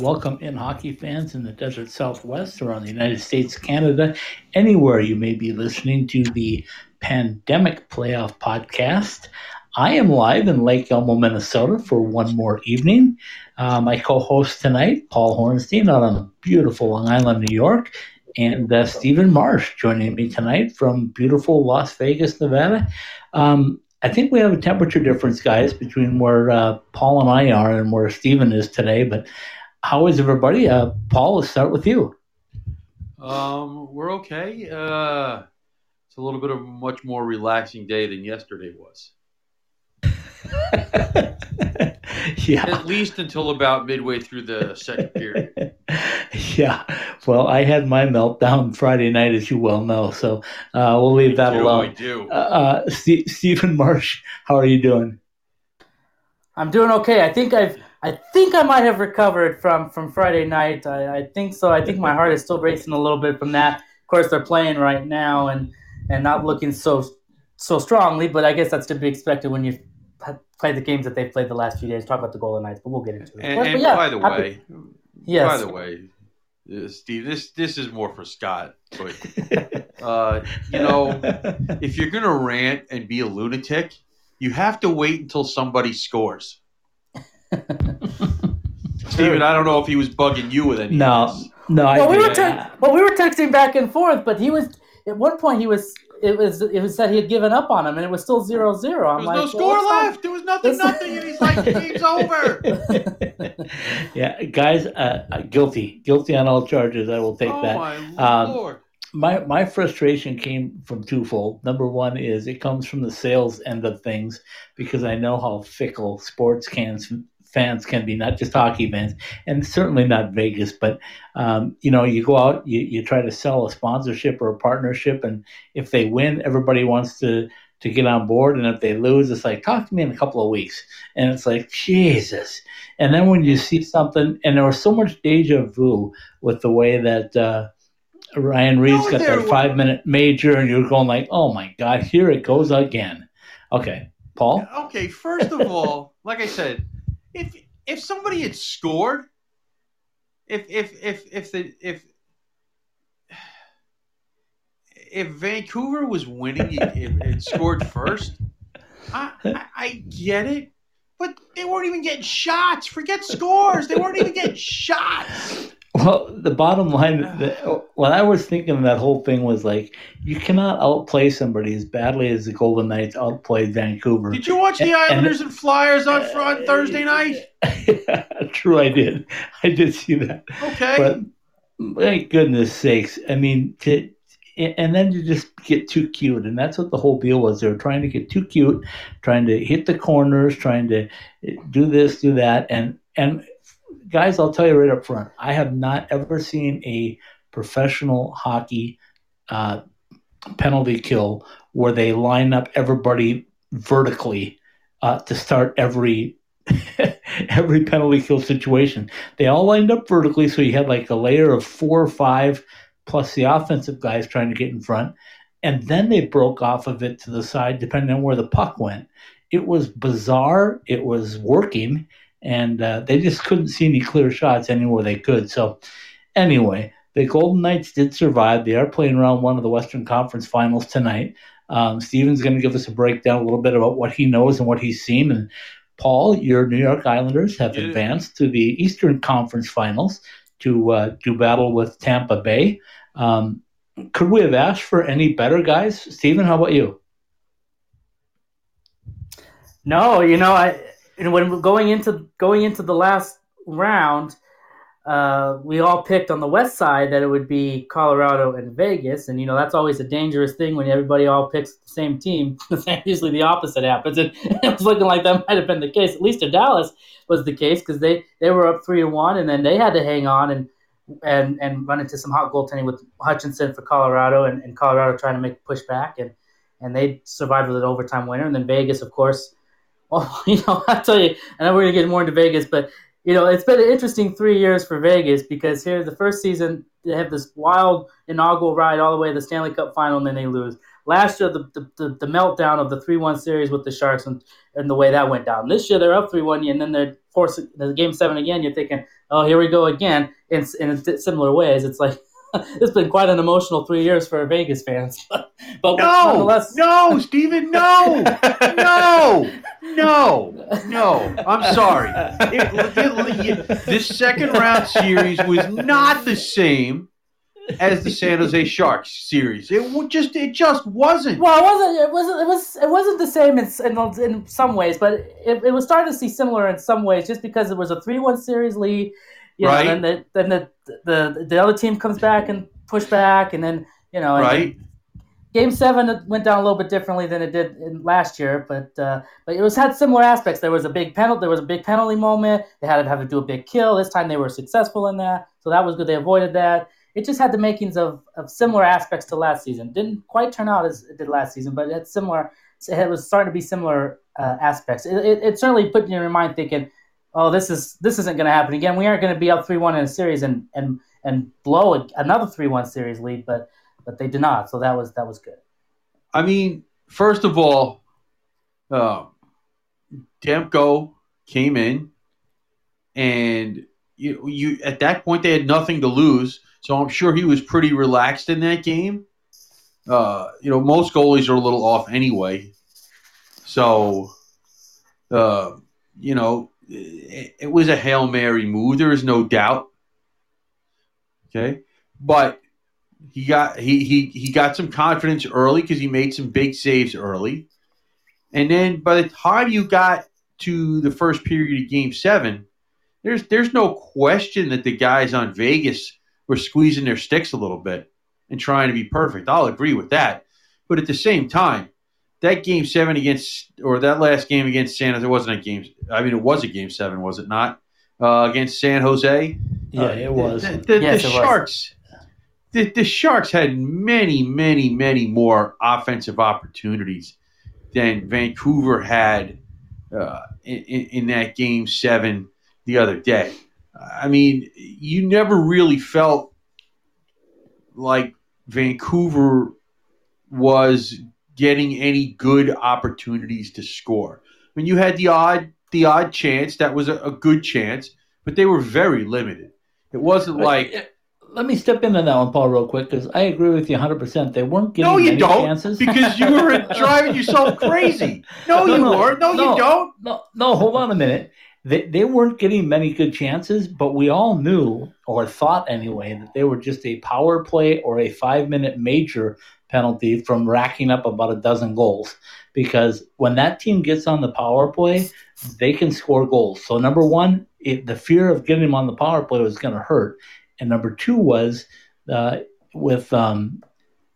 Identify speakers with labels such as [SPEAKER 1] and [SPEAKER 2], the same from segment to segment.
[SPEAKER 1] welcome in hockey fans in the desert southwest or around the United States, Canada, anywhere you may be listening to the Pandemic Playoff Podcast. I am live in Lake Elmo, Minnesota for one more evening. Uh, my co host tonight, Paul Hornstein, out on beautiful Long Island, New York, and uh, Stephen Marsh joining me tonight from beautiful Las Vegas, Nevada. Um, I think we have a temperature difference, guys, between where uh, Paul and I are and where Stephen is today. But how is everybody? Uh, Paul, let's start with you.
[SPEAKER 2] Um, we're okay. Uh, it's a little bit of a much more relaxing day than yesterday was.
[SPEAKER 1] yeah.
[SPEAKER 2] At least until about midway through the second period.
[SPEAKER 1] yeah. Well, I had my meltdown Friday night, as you well know. So uh, we'll leave that
[SPEAKER 2] do,
[SPEAKER 1] alone.
[SPEAKER 2] I do.
[SPEAKER 1] Uh, uh, St- Stephen Marsh, how are you doing?
[SPEAKER 3] I'm doing okay. I think I've I think I might have recovered from from Friday night. I, I think so. I think my heart is still racing a little bit from that. Of course, they're playing right now and and not looking so so strongly, but I guess that's to be expected when you play the games that they've played the last few days. Talk about the Golden Knights, but we'll get into it.
[SPEAKER 2] And,
[SPEAKER 3] But
[SPEAKER 2] and
[SPEAKER 3] yeah,
[SPEAKER 2] by the
[SPEAKER 3] happy-
[SPEAKER 2] way,
[SPEAKER 3] yes.
[SPEAKER 2] by the way, uh, Steve, this this is more for Scott. But uh, you know, if you're gonna rant and be a lunatic, you have to wait until somebody scores. Steven, I don't know if he was bugging you with any
[SPEAKER 1] no,
[SPEAKER 2] of this.
[SPEAKER 1] no. I
[SPEAKER 3] well, we were te- well, we were texting back and forth, but he was at one point he was it was it was that he had given up on him, and it was still zero zero.
[SPEAKER 2] There
[SPEAKER 3] I'm
[SPEAKER 2] was
[SPEAKER 3] like,
[SPEAKER 2] no score
[SPEAKER 3] what's up?
[SPEAKER 2] left. There was nothing, nothing, and he's like, the game's over.
[SPEAKER 1] yeah, guys, uh, uh, guilty, guilty on all charges. I will take
[SPEAKER 2] oh
[SPEAKER 1] that.
[SPEAKER 2] my
[SPEAKER 1] Um,
[SPEAKER 2] lord!
[SPEAKER 1] my my frustration came from twofold. Number one is it comes from the sales end of things because I know how fickle sports cans fans can be, not just hockey fans, and certainly not Vegas. But um, you know, you go out, you, you try to sell a sponsorship or a partnership, and if they win, everybody wants to to get on board, and if they lose, it's like talk to me in a couple of weeks, and it's like Jesus. And then when you see something, and there was so much deja vu with the way that. Uh, Ryan Reaves
[SPEAKER 2] No,
[SPEAKER 1] got that five minute major, and you're going like, "Oh my God, here it goes again." Okay, Paul.
[SPEAKER 2] Okay, first of all, like I said, if if somebody had scored, if if if if the if if Vancouver was winning, it scored first. I, I I get it, but they weren't even getting shots. Forget scores; they weren't even getting shots.
[SPEAKER 1] Well, the bottom line, the, what I was thinking of that whole thing was like, you cannot outplay somebody as badly as the Golden Knights outplayed Vancouver.
[SPEAKER 2] Did you watch the
[SPEAKER 1] And- and-
[SPEAKER 2] Islanders and Flyers on, Fr- on Thursday night?
[SPEAKER 1] True, I did. I did see that.
[SPEAKER 2] Okay,
[SPEAKER 1] But my goodness sakes, I mean, to, and then you just get too cute, and that's what the whole deal was. They were trying to get too cute, trying to hit the corners, trying to eh, do this, do that, and and guys, I'll tell you right up front, I have not ever seen a professional hockey uh, penalty kill where they line up everybody vertically uh, to start every every penalty kill situation. They all lined up vertically, so you had like a layer of four or five plus the offensive guys trying to get in front, and then they broke off of it to the side depending on where the puck went. It was bizarre. It was working, and uh, they just couldn't see any clear shots anywhere they could. So, anyway, the Golden Knights did survive. They are playing round one of the Western Conference Finals tonight. Um, Steven's going to give us a breakdown a little bit about what he knows and what he's seen. And Paul, your New York Islanders have
[SPEAKER 2] Yeah.
[SPEAKER 1] advanced to the Eastern Conference Finals to uh, do battle with Tampa Bay. Um, could we have asked for any better guys? Steven, how about you?
[SPEAKER 3] No, you know, I know, when we're going into going into the last round, uh, we all picked on the west side that it would be Colorado and Vegas, and you know that's always a dangerous thing when everybody all picks the same team. Usually the opposite happens, and it was looking like that might have been the case. At least in Dallas was the case because they they were up three to one, and then they had to hang on and and and run into some hot goaltending with Hutchinson for Colorado, and, and Colorado trying to make push back, and and they survived with an overtime winner, and then Vegas, of course. Well, you know, I'll tell you, I know we're gonna get more into Vegas, but you know, it's been an interesting three years for Vegas because here the first season they have this wild inaugural ride all the way to the Stanley Cup final and then they lose. Last year the the, the, the meltdown of the three one series with the Sharks and, and the way that went down. This year they're up three one and then they're four, the game seven again, you're thinking, oh, here we go again. In, in similar ways, it's like it's been quite an emotional three years for Vegas fans. but
[SPEAKER 2] No,
[SPEAKER 3] nonetheless,
[SPEAKER 2] no, Steven, no, no, no, no. I'm sorry. It- it- this second round series was not the same as the San Jose Sharks series. It just, it just wasn't.
[SPEAKER 3] Well, it wasn't. It wasn't. It was. It wasn't the same in in, in some ways, but it, it was starting to see similar in some ways, just because it was a three-one series lead. You
[SPEAKER 2] Right.
[SPEAKER 3] Know, then the then the, the the other team comes back and push back, and then you know.
[SPEAKER 2] Right?
[SPEAKER 3] Game seven went down a little bit differently than it did in last year, but uh, but it was had similar aspects. There was a big penalty. There was a big penalty moment. They had to have to do a big kill. This time they were successful in that, so that was good. They avoided that. It just had the makings of, of similar aspects to last season. Didn't quite turn out as it did last season, but it had similar. It was starting to be similar uh, aspects. It, it, it certainly put you in your mind thinking, "Oh, this is this isn't going to happen again. We aren't going to be up three one in a series and and and blow a, another three one series lead." But but they did not. So that was that was good.
[SPEAKER 2] I mean, first of all, uh, Demko came in, and you, you at that point they had nothing to lose, so I'm sure he was pretty relaxed in that game. Uh, you know, most goalies are a little off anyway, so uh, you know it, was a hail mary move. There is no doubt. Okay, but he got he he he got some confidence early because he made some big saves early, and then by the time you got to the first period of Game Seven, there's there's no question that the guys on Vegas were squeezing their sticks a little bit and trying to be perfect. I'll agree with that, but at the same time, that Game Seven against or that last game against San Jose it wasn't a game. I mean, it was a Game Seven, was it not? Uh, against San Jose,
[SPEAKER 1] Yeah,
[SPEAKER 2] uh,
[SPEAKER 1] it was.
[SPEAKER 2] The, the,
[SPEAKER 3] Yes,
[SPEAKER 2] the
[SPEAKER 3] it was.
[SPEAKER 2] Sharks, the, the Sharks had many, many, many more offensive opportunities than Vancouver had uh, in, in in that game seven the other day. I mean, you never really felt like Vancouver was getting any good opportunities to score. I mean, you had the odd the odd chance that was a, a good chance, but they were very limited. It wasn't like
[SPEAKER 1] Let me step into that one, Paul, real quick, because I agree with you 100%. They weren't getting
[SPEAKER 2] no, you don't,
[SPEAKER 1] chances.
[SPEAKER 2] because you were driving yourself crazy. No,
[SPEAKER 1] No,
[SPEAKER 2] you
[SPEAKER 1] no,
[SPEAKER 2] weren't. No,
[SPEAKER 1] no.
[SPEAKER 2] you don't.
[SPEAKER 1] No, no, hold on a minute. They, they weren't getting many good chances, but we all knew, or thought anyway, that they were just a power play or a five minute major penalty from racking up about a dozen goals. Because when that team gets on the power play, they can score goals. So, number one, it, the fear of getting them on the power play was going to hurt. And number two was uh, with um,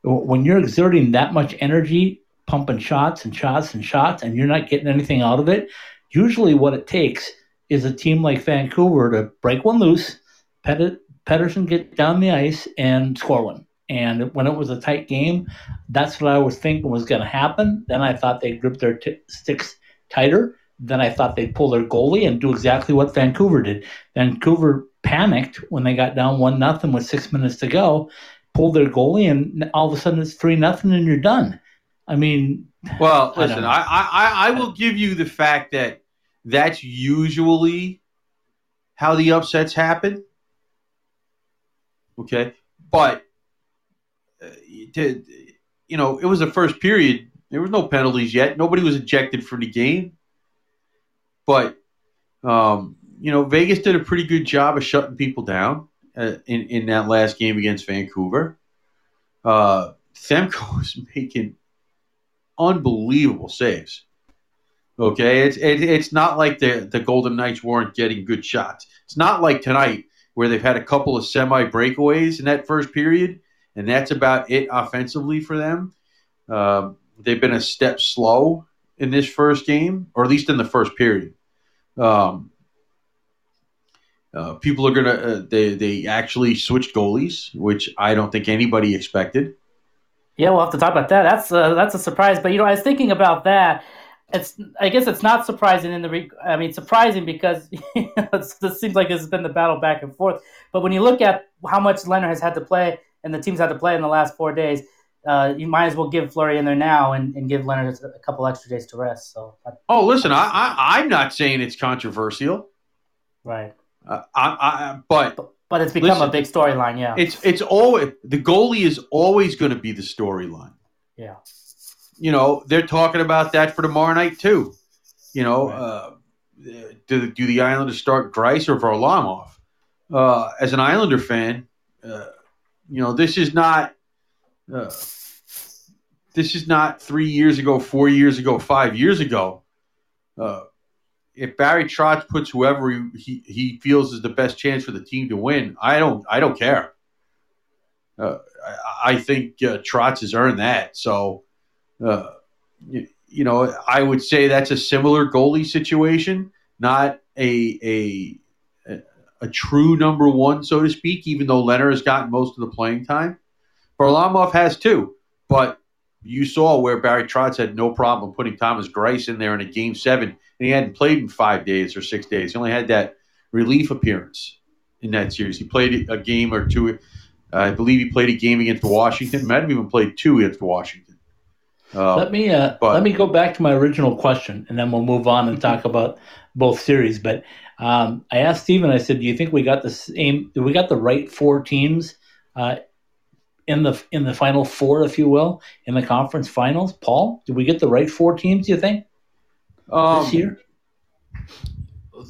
[SPEAKER 1] when you're exerting that much energy, pumping shots and shots and shots, and you're not getting anything out of it, usually what it takes is a team like Vancouver to break one loose, Pet- Pettersson get down the ice and score one. And when it was a tight game, that's what I was thinking was going to happen. Then I thought they'd grip their t- sticks tighter. Then I thought they'd pull their goalie and do exactly what Vancouver did. Vancouver panicked when they got down one nothing with six minutes to go, pulled their goalie, and all of a sudden it's three nothing and you're done. I mean,
[SPEAKER 2] Well, listen. I, I, I, I will give you the fact that that's usually how the upsets happen. Okay, but to, you know, it was the first period. There was no penalties yet. Nobody was ejected for the game. But um, you know, Vegas did a pretty good job of shutting people down uh, in in that last game against Vancouver. Uh, Demko was making unbelievable saves. Okay, it's it, it's not like the the Golden Knights weren't getting good shots. It's not like tonight where they've had a couple of semi breakaways in that first period, and that's about it offensively for them. Um, they've been a step slow in this first game, or at least in the first period. Um, uh, people are gonna uh, they they actually switched goalies, which I don't think anybody expected.
[SPEAKER 3] Yeah, we'll have to talk about that. That's a, that's a surprise. But you know, I was thinking about that. It's I guess it's not surprising in the. Re- I mean, surprising because it's, this seems like this has been the battle back and forth. But when you look at how much Leonard has had to play and the teams had to play in the last four days, uh, you might as well give Fleury in there now and, and give Leonard a couple extra days to rest. So
[SPEAKER 2] Oh, listen, I, I I'm not saying it's controversial.
[SPEAKER 3] Right.
[SPEAKER 2] Uh, I, I, but
[SPEAKER 3] But, but it's become
[SPEAKER 2] Listen,
[SPEAKER 3] a big storyline. Yeah.
[SPEAKER 2] it's it's always the goalie is always going to be the storyline.
[SPEAKER 3] yeah.
[SPEAKER 2] You know, they're talking about that for tomorrow night too. You know,
[SPEAKER 3] Right.
[SPEAKER 2] uh, do do the Islanders start Greiss or Varlamov? Uh, as an Islander fan, uh, you know this is not uh, this is not three years ago, four years ago, five years ago. Uh, if Barry Trotz puts whoever he, he, he feels is the best chance for the team to win, I don't I don't care. Uh, I, I think uh, Trotz has earned that. So, uh, you, you know, I would say that's a similar goalie situation, not a a a, true number one, so to speak. Even though Leonard has gotten most of the playing time, Varlamov has too. But you saw where Barry Trotz had no problem putting Thomas Greiss in there in a game seven, and he hadn't played in five days or six days. He only had that relief appearance in that series. He played a game or two. I believe he played a game against Washington. Might have even played two against Washington. Uh,
[SPEAKER 1] Let me uh,
[SPEAKER 2] but-
[SPEAKER 1] let me go back to my original question, and then we'll move on and talk about both series. But um, I asked Steven, I said, "Do you think we got the same? We got the right four teams uh, in the in the final four, if you will, in the conference finals?" Paul, did we get the right four teams? Do you think
[SPEAKER 2] um,
[SPEAKER 1] this year?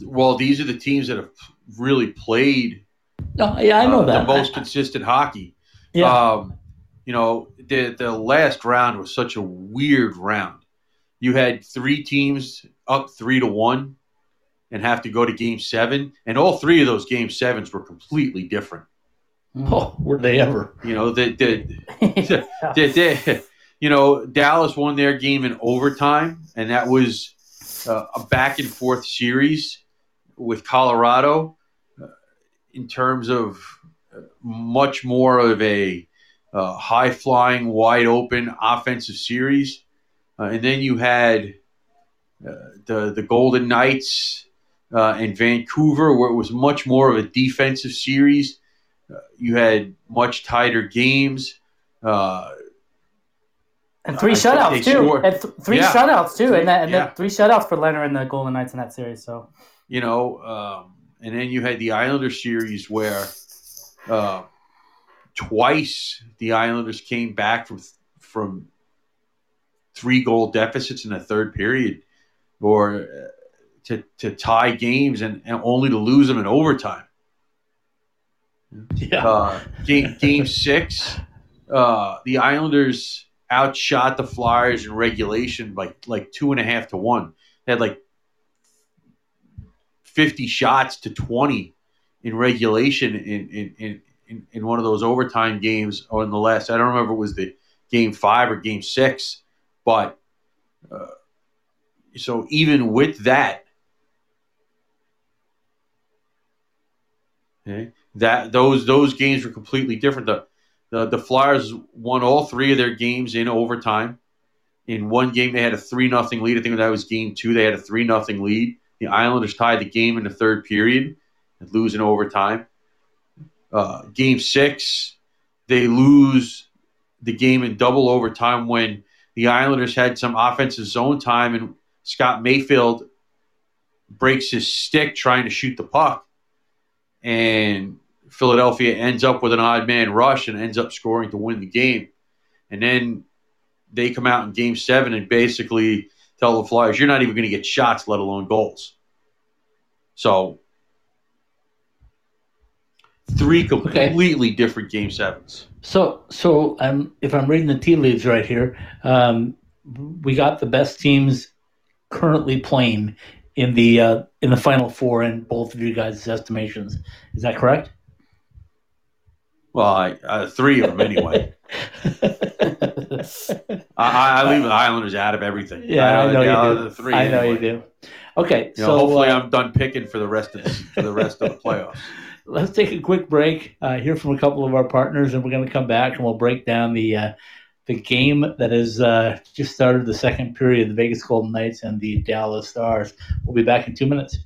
[SPEAKER 2] well, these are the teams that have really played
[SPEAKER 1] No, yeah, I know
[SPEAKER 2] uh,
[SPEAKER 1] that.
[SPEAKER 2] the most consistent hockey.
[SPEAKER 1] yeah,
[SPEAKER 2] Um, you know, the the last round was such a weird round. You had three teams up three to one and have to go to game seven, and all three of those game sevens were completely different.
[SPEAKER 1] oh, were they ever?
[SPEAKER 2] You know, the the, the, the you know Dallas won their game in overtime, and that was uh, a back and forth series with Colorado uh, in terms of uh, much more of a uh, high flying, wide open offensive series. Uh, and then you had uh, the the Golden Knights uh, and Vancouver, where it was much more of a defensive series. Uh, you had much tighter games. Uh,
[SPEAKER 3] and three
[SPEAKER 2] I
[SPEAKER 3] shutouts too. And th- three
[SPEAKER 2] Yeah.
[SPEAKER 3] shutouts too, and that, and
[SPEAKER 2] Yeah.
[SPEAKER 3] then three shutouts for Leonard and the Golden Knights in that series. So
[SPEAKER 2] you know, um, and then you had the Islander series where uh, twice the Islanders came back from from three goal deficits in the third period, or uh, to to tie games and, and only to lose them in overtime.
[SPEAKER 1] Yeah,
[SPEAKER 2] Uh, game game six, uh, the Islanders outshot the Flyers in regulation by like two and a half to one. They had like fifty shots to twenty in regulation in in, in, in, in one of those overtime games or in the last. I don't remember if it was the game five or game six, but uh, so even with that. Okay that those those games were completely different. The, the the Flyers won all three of their games in overtime. In one game, they had a three nothing lead. I think that was game two. They had a three nothing lead. The Islanders tied the game in the third period and lose in overtime. Uh, game six, they lose the game in double overtime when the Islanders had some offensive zone time and Scott Mayfield breaks his stick trying to shoot the puck and Philadelphia ends up with an odd man rush and ends up scoring to win the game. And then they come out in game seven and basically tell the Flyers, you're not even going to get shots, let alone goals. So, three completely different game sevens.
[SPEAKER 1] So, so um, if I'm reading the tea leaves right here, um, we got the best teams currently playing in the uh, in the final four in both of you guys' estimations. Is that correct?
[SPEAKER 2] Well, I, uh, three of them anyway. I, I leave the Islanders out of everything.
[SPEAKER 1] yeah, I know
[SPEAKER 2] yeah,
[SPEAKER 1] you do.
[SPEAKER 2] The three
[SPEAKER 1] I know
[SPEAKER 2] anyway.
[SPEAKER 1] you do. Okay,
[SPEAKER 2] You know,
[SPEAKER 1] so
[SPEAKER 2] hopefully,
[SPEAKER 1] uh,
[SPEAKER 2] I'm done picking for the rest of the, for the rest of the playoffs.
[SPEAKER 1] let's take a quick break. Uh, hear from a couple of our partners, and we're going to come back and we'll break down the uh, the game that has uh, just started the second period. The Vegas Golden Knights and the Dallas Stars. We'll be back in two minutes.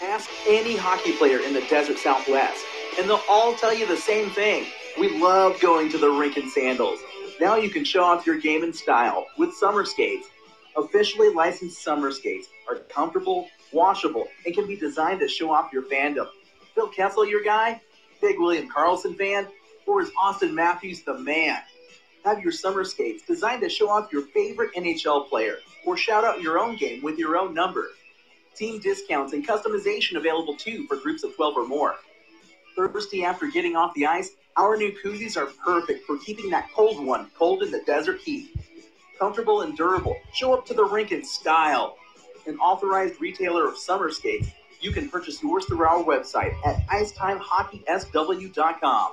[SPEAKER 4] Ask any hockey player in the desert Southwest, and they'll all tell you the same thing. We love going to the rink in sandals. Now you can show off your game in style with summer skates. Officially licensed summer skates are comfortable, washable, and can be designed to show off your fandom. Phil Kessel, your guy? Big William Karlsson fan? Or is Auston Matthews the man? Have your summer skates designed to show off your favorite NHL player, or shout out your own game with your own number. Team discounts and customization available too for groups of 12 or more. Thirsty after getting off the ice? Our new koozies are perfect for keeping that cold one cold in the desert heat. Comfortable and durable, show up to the rink in style. An authorized retailer of summer skates, you can purchase yours through our website at icetimehockeysw.com.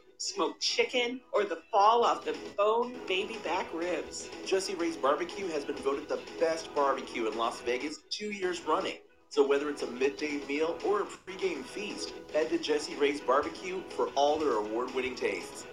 [SPEAKER 5] smoked chicken, or the fall off the bone baby back ribs.
[SPEAKER 4] Jessie Rae's Barbecue has been voted the best barbecue in Las Vegas two years running. So whether it's a midday meal or a pregame feast, head to Jessie Rae's Barbecue for all their award-winning tastes.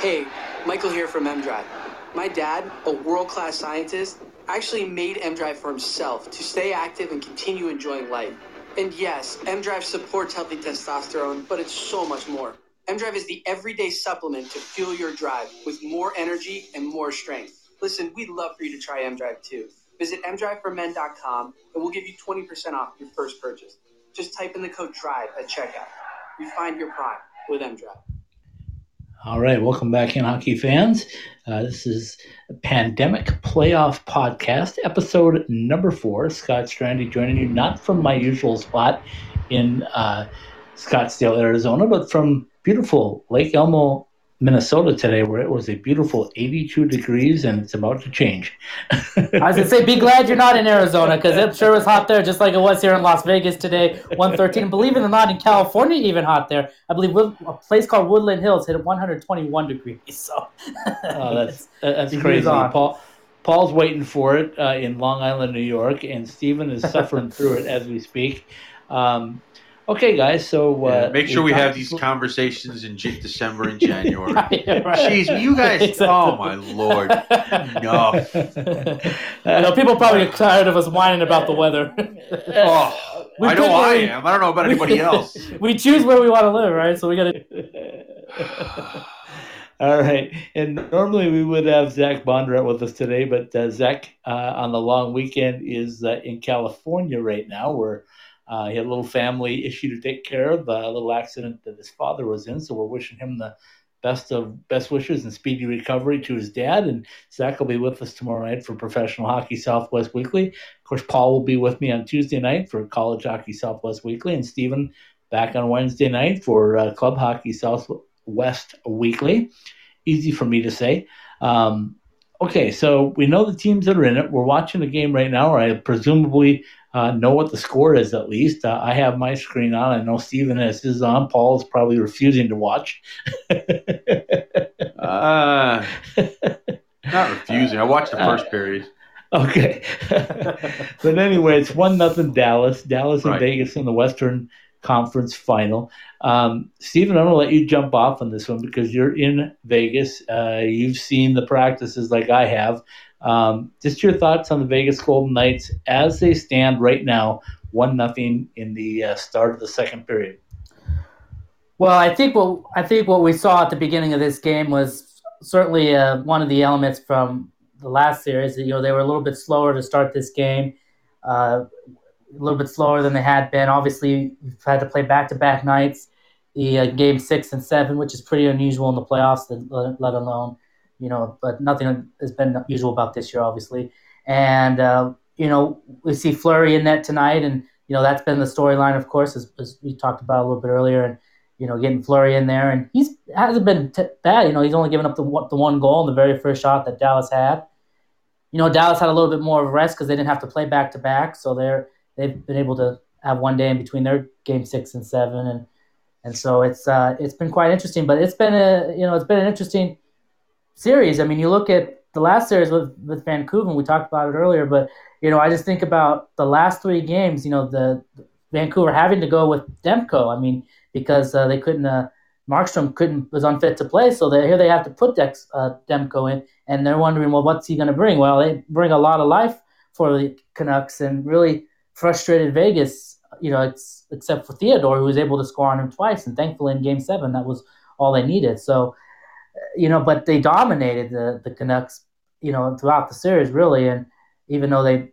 [SPEAKER 6] Hey, Michael here from MDrive. My dad, a world class scientist, actually made MDrive for himself to stay active and continue enjoying life. And yes, MDrive supports healthy testosterone, but it's so much more. MDrive is the everyday supplement to fuel your drive with more energy and more strength. Listen, we'd love for you to try MDrive too. Visit mdriveformen.com and we'll give you 20% off your first purchase. Just type in the code DRIVE at checkout. You find your prime with MDrive.
[SPEAKER 1] All right, welcome back in, hockey fans. Uh, this is Pandemic Playoff Podcast, episode number four. Scott Strandy joining you, not from my usual spot in uh, Scottsdale, Arizona, but from beautiful Lake Elmo, Minnesota today, where it was a beautiful 82 degrees and it's about to change.
[SPEAKER 3] I was gonna say, be glad you're not in Arizona because it sure was hot there, just like it was here in Las Vegas today, 113. Believe it or not, in California, even hot there. I believe a place called Woodland Hills hit 121 degrees. So
[SPEAKER 1] oh, that's that's crazy. Paul Paul's waiting for it uh, in Long Island, New York, and Stephen is suffering through it as we speak. Um, okay, guys, so uh,
[SPEAKER 2] Yeah, make sure we have these conversations in December and January.
[SPEAKER 3] Yeah, right.
[SPEAKER 2] Jeez, you guys!
[SPEAKER 3] Exactly.
[SPEAKER 2] Oh my lord! No.
[SPEAKER 3] I know people probably get tired of us whining about the weather.
[SPEAKER 2] Oh,
[SPEAKER 3] We
[SPEAKER 2] I know
[SPEAKER 3] could
[SPEAKER 2] I
[SPEAKER 3] really-
[SPEAKER 2] am. I don't know about anybody else.
[SPEAKER 3] we choose where we want to live, right? So we got to.
[SPEAKER 1] All right, and normally we would have Zach Bondrat with us today, but uh, Zach uh, on the long weekend is uh, in California right now, where uh, he had a little family issue to take care of, a little accident that his father was in. So we're wishing him the best of best wishes and speedy recovery to his dad. And Zach will be with us tomorrow night for Professional Hockey Southwest Weekly. Of course, Paul will be with me on Tuesday night for College Hockey Southwest Weekly, and Stephen back on Wednesday night for uh, Club Hockey Southwest Weekly. Easy for me to say. Um, okay, so we know the teams that are in it. We're watching the game right now, or I presumably uh, know what the score is at least. Uh, I have my screen on. I know Stephen has his on. Paul's probably refusing to watch.
[SPEAKER 2] Uh, not refusing. I watched the first period.
[SPEAKER 1] Okay. but anyway, it's one nothing Dallas. Dallas and
[SPEAKER 2] Right.
[SPEAKER 1] Vegas in the Western Conference Final. Um, Stephen, I'm going to let you jump off on this one because you're in Vegas. Uh, you've seen the practices like I have. Um, just your thoughts on the Vegas Golden Knights as they stand right now, one nothing in the uh, start of the second period.
[SPEAKER 3] Well, I think what I think what we saw at the beginning of this game was certainly uh, one of the elements from the last series. That you know, they were a little bit slower to start this game, uh, a little bit slower than they had been. Obviously, you've had to play back-to-back nights, the uh, game six and seven, which is pretty unusual in the playoffs. Let alone, you know, but nothing has been usual about this year, obviously. And uh, you know, we see Fleury in net tonight, and you know that's been the storyline, of course, as, as we talked about a little bit earlier. And you know, getting Fleury in there, and he's hasn't been t- bad. You know, he's only given up the one, the one goal in the very first shot that Dallas had. You know, Dallas had a little bit more of rest because they didn't have to play back to back, so they're they've been able to have one day in between their game six and seven, and and so it's uh, it's been quite interesting. But it's been a you know it's been an interesting series. I mean, you look at the last series with with Vancouver. We talked about it earlier, but you know, I just think about the last three games. You know, the Vancouver having to go with Demko. I mean, because uh, they couldn't. Uh, Markstrom couldn't was unfit to play, so they, here they have to put Dex, uh, Demko in, and they're wondering, well, what's he going to bring? Well, they bring a lot of life for the Canucks, and really frustrated Vegas. You know, except for Theodore, who was able to score on him twice, and thankfully in Game Seven, that was all they needed. So, you know, but they dominated the the Canucks, you know, throughout the series, really, and even though they,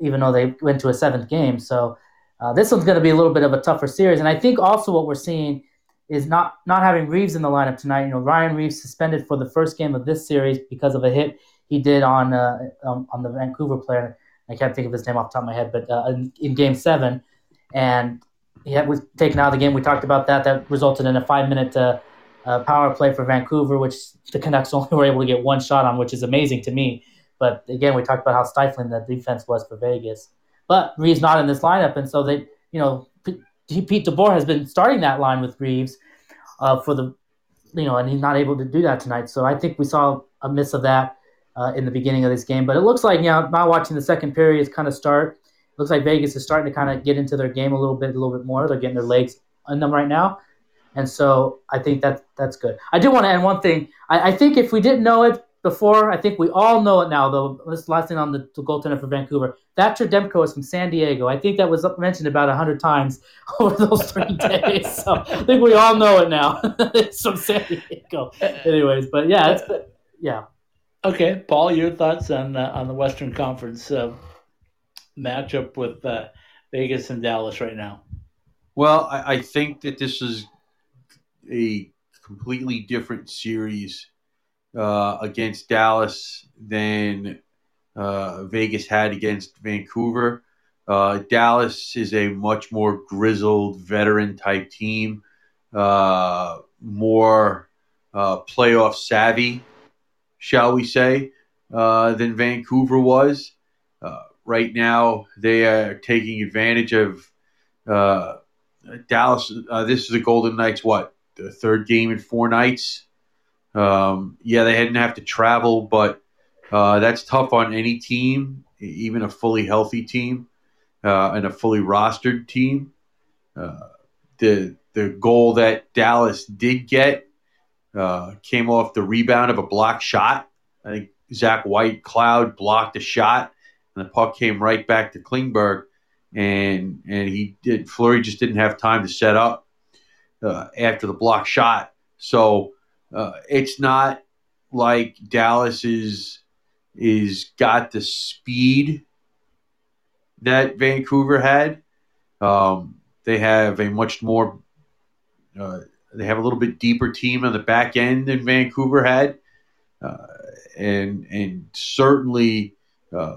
[SPEAKER 3] even though they went to a seventh game, so. Uh, this one's going to be a little bit of a tougher series, and I think also what we're seeing is not not having Reaves in the lineup tonight. You know, Ryan Reaves suspended for the first game of this series because of a hit he did on uh, um, on the Vancouver player. I can't think of his name off the top of my head, but uh, in, in, Game Seven, and he was taken out of the game. We talked about that. That resulted in a five minute uh, power play for Vancouver, which the Canucks only were able to get one shot on, which is amazing to me. But again, we talked about how stifling the defense was for Vegas. But Reaves not in this lineup, and so they, you know, Pete DeBoer has been starting that line with Reaves uh, for the, you know, and he's not able to do that tonight. So I think we saw a miss of that uh, in the beginning of this game. But it looks like, you know, now watching the second period is kind of start, looks like Vegas is starting to kind of get into their game a little bit, a little bit more. They're getting their legs in them right now. And so I think that that's good. I do want to add one thing. I, I think if we didn't know it, before. I think we all know it now, though. This last thing on the, the goaltender for Vancouver. Thatcher Demko is from San Diego. I think that was mentioned about 100 times over those three days. So I think we all know it now. it's from San Diego. Anyways, but yeah, it's, yeah.
[SPEAKER 1] Okay, Paul, your thoughts on uh, on the Western Conference uh, matchup with uh, Vegas and Dallas right now?
[SPEAKER 2] Well, I, I think that this is a completely different series uh, against Dallas than uh, Vegas had against Vancouver. Uh, Dallas is a much more grizzled veteran type team, uh, more uh, playoff savvy, shall we say, uh, than Vancouver was. right now, they are taking advantage of Dallas. this is the Golden Knights, what, the third game in four nights? Um, yeah, they didn't have to travel, but uh, that's tough on any team, even a fully healthy team uh, and a fully rostered team. Uh, the the goal that Dallas did get uh, came off the rebound of a block shot. I think Zach Whitecloud blocked a shot, and the puck came right back to Klingberg, and and he did. Fleury just didn't have time to set up uh, after the block shot, so uh, it's not like Dallas is is got the speed that Vancouver had. Um, they have a much more uh, they have a little bit deeper team on the back end than Vancouver had, uh, and and certainly uh,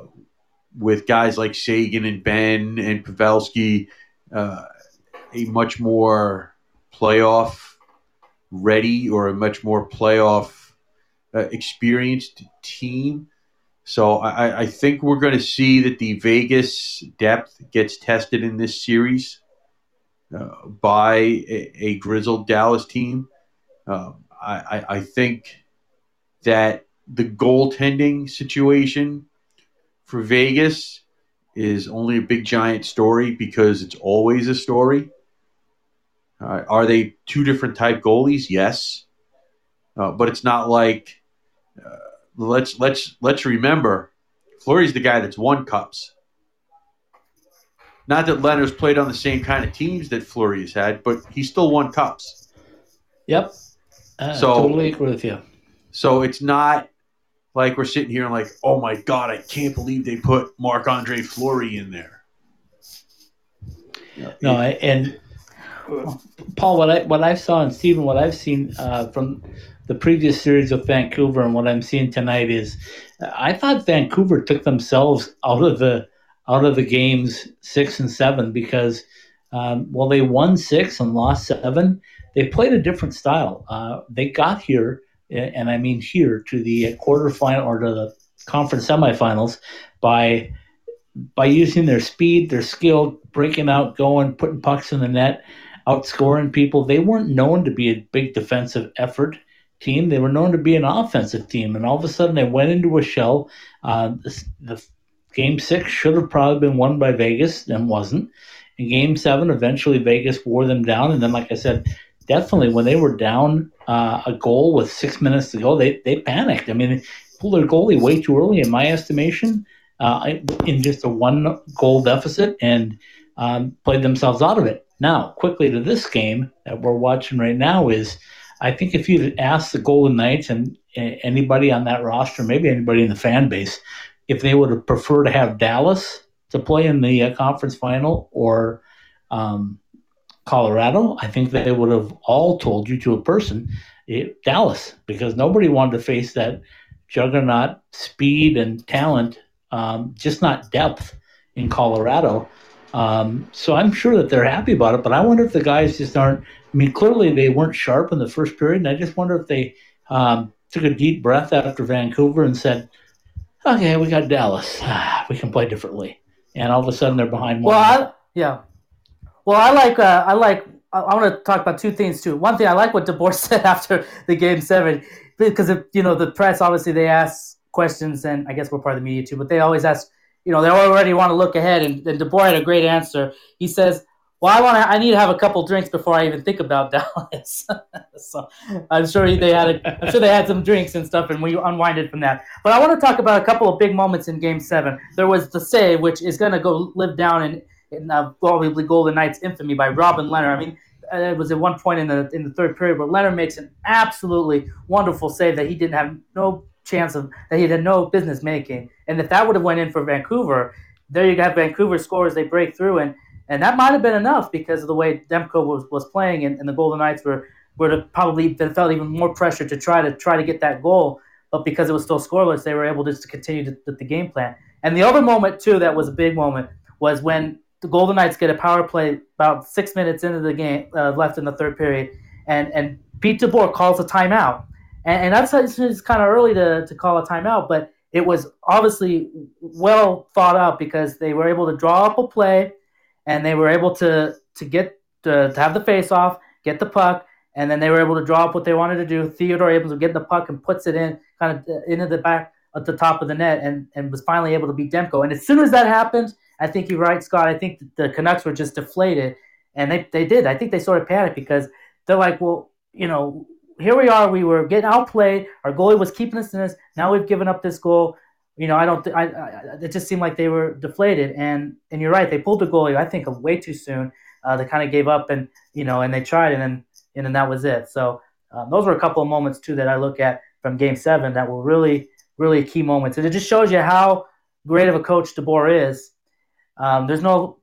[SPEAKER 2] with guys like Seguin and Benn and Pavelski, uh, a much more playoff ready or a much more playoff uh, experienced team. So I, I think we're going to see that the Vegas depth gets tested in this series uh, by a, a, grizzled Dallas team. Um, I, I, think that the goaltending situation for Vegas is only a big giant story because it's always a story. Uh, are they two different type goalies? Yes, uh, but it's not like uh, let's let's let's remember Fleury's the guy that's won cups. Not that Leonard's played on the same kind of teams that Fleury has had, but he still won cups.
[SPEAKER 1] Yep. Uh, so totally agree with you.
[SPEAKER 2] So it's not like we're sitting here and like, oh my god, I can't believe they put Marc Andre Fleury in there.
[SPEAKER 1] No, and Paul, what I what I saw and Stephen, what I've seen uh, from the previous series with Vancouver and what I'm seeing tonight is, I thought Vancouver took themselves out of the out of the games six and seven because um, well they won six and lost seven. They played a different style. Uh, they got here, and I mean here to the quarterfinal or to the conference semifinals by by using their speed, their skill, breaking out, going, putting pucks in the net outscoring people. They weren't known to be a big defensive effort team. They were known to be an offensive team, and all of a sudden they went into a shell. Uh, the, the game six should have probably been won by Vegas, and wasn't. In game seven, eventually Vegas wore them down, and then, like I said, definitely when they were down uh, a goal with six minutes to go, they they panicked. I mean, they pulled their goalie way too early, in my estimation, uh, in just a one goal deficit, and um, played themselves out of it. Now, quickly to this game that we're watching right now is I think if you'd asked the Golden Knights and anybody on that roster, maybe anybody in the fan base, if they would have preferred to have Dallas to play in the uh, conference final or um, Colorado, I think they would have all told you to a person it, Dallas because nobody wanted to face that juggernaut speed and talent, um, just not depth in Colorado. Um, so I'm sure that they're happy about it, but I wonder if the guys just aren't. I mean, clearly they weren't sharp in the first period, and I just wonder if they um, took a deep breath after Vancouver and said, "Okay, we got Dallas. we can play differently." And all of a sudden they're behind
[SPEAKER 3] one. Well, I, yeah. Well, I like uh, I like I, I want to talk about two things too. One thing I like what DeBoer said after the game seven because if, you know the press obviously they ask questions and I guess we're part of the media too, but they always ask you know, they already want to look ahead. And, and DeBoer had a great answer. He says, "Well, I want to. I need to have a couple drinks before I even think about Dallas." so I'm sure they had. A, I'm sure they had some drinks and stuff, and we unwinded from that. But I want to talk about a couple of big moments in Game Seven. There was the save, which is going to go live down in, in uh, probably Golden Knights infamy by Robin Leonard. I mean, uh, it was at one point in the in the third period where Leonard makes an absolutely wonderful save that he didn't have no chance of that he had no business making. And if that would have went in for Vancouver, there you got Vancouver scores, they break through, and and that might have been enough because of the way Demko was, was playing, and, and the Golden Knights were were to probably felt even more pressure to try to try to get that goal. But because it was still scoreless, they were able just to continue to, the, the game plan. And the other moment too that was a big moment was when the Golden Knights get a power play about six minutes into the game uh, left in the third period, and and Pete DeBoer calls a timeout, and, and that's it's kind of early to, to call a timeout, but it was obviously well thought out because they were able to draw up a play, and they were able to to get to, to have the face off, get the puck, and then they were able to draw up what they wanted to do. Theodore able to get the puck and puts it in kind of uh, into the back at the top of the net, and and was finally able to beat Demko. And as soon as that happened, I think you're right, Scott. I think the Canucks were just deflated, and they they did. I think they sort of panicked because they're like, well, you know, here we are. We were getting outplayed. Our goalie was keeping us in this. Now we've given up this goal. You know, I don't. I, I, it just seemed like they were deflated. And and you're right. They pulled the goalie. I think way too soon. Uh, they kind of gave up, and you know, and they tried, and then and then that was it. So um, those were a couple of moments too that I look at from Game Seven that were really really key moments, and it just shows you how great of a coach DeBoer is. Um, there's no,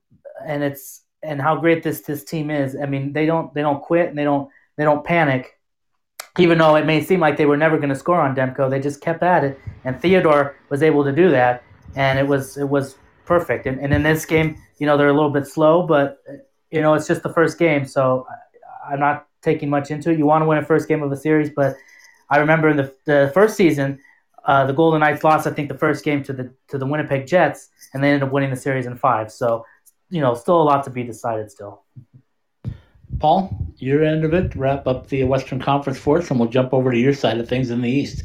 [SPEAKER 3] and it's and how great this this team is. I mean, they don't they don't quit and they don't they don't panic even though it may seem like they were never going to score on Demko, they just kept at it, and Theodore was able to do that, and it was it was perfect. And, and in this game, you know, they're a little bit slow, but you know, it's just the first game, so I'm not taking much into it. You want to win a first game of a series, but I remember in the the first season, uh, the Golden Knights lost, I think, the first game to the to the Winnipeg Jets, and they ended up winning the series in five. So, you know, still a lot to be decided still.
[SPEAKER 1] Paul, your end of it, wrap up the Western Conference for us, and we'll jump over to your side of things in the East.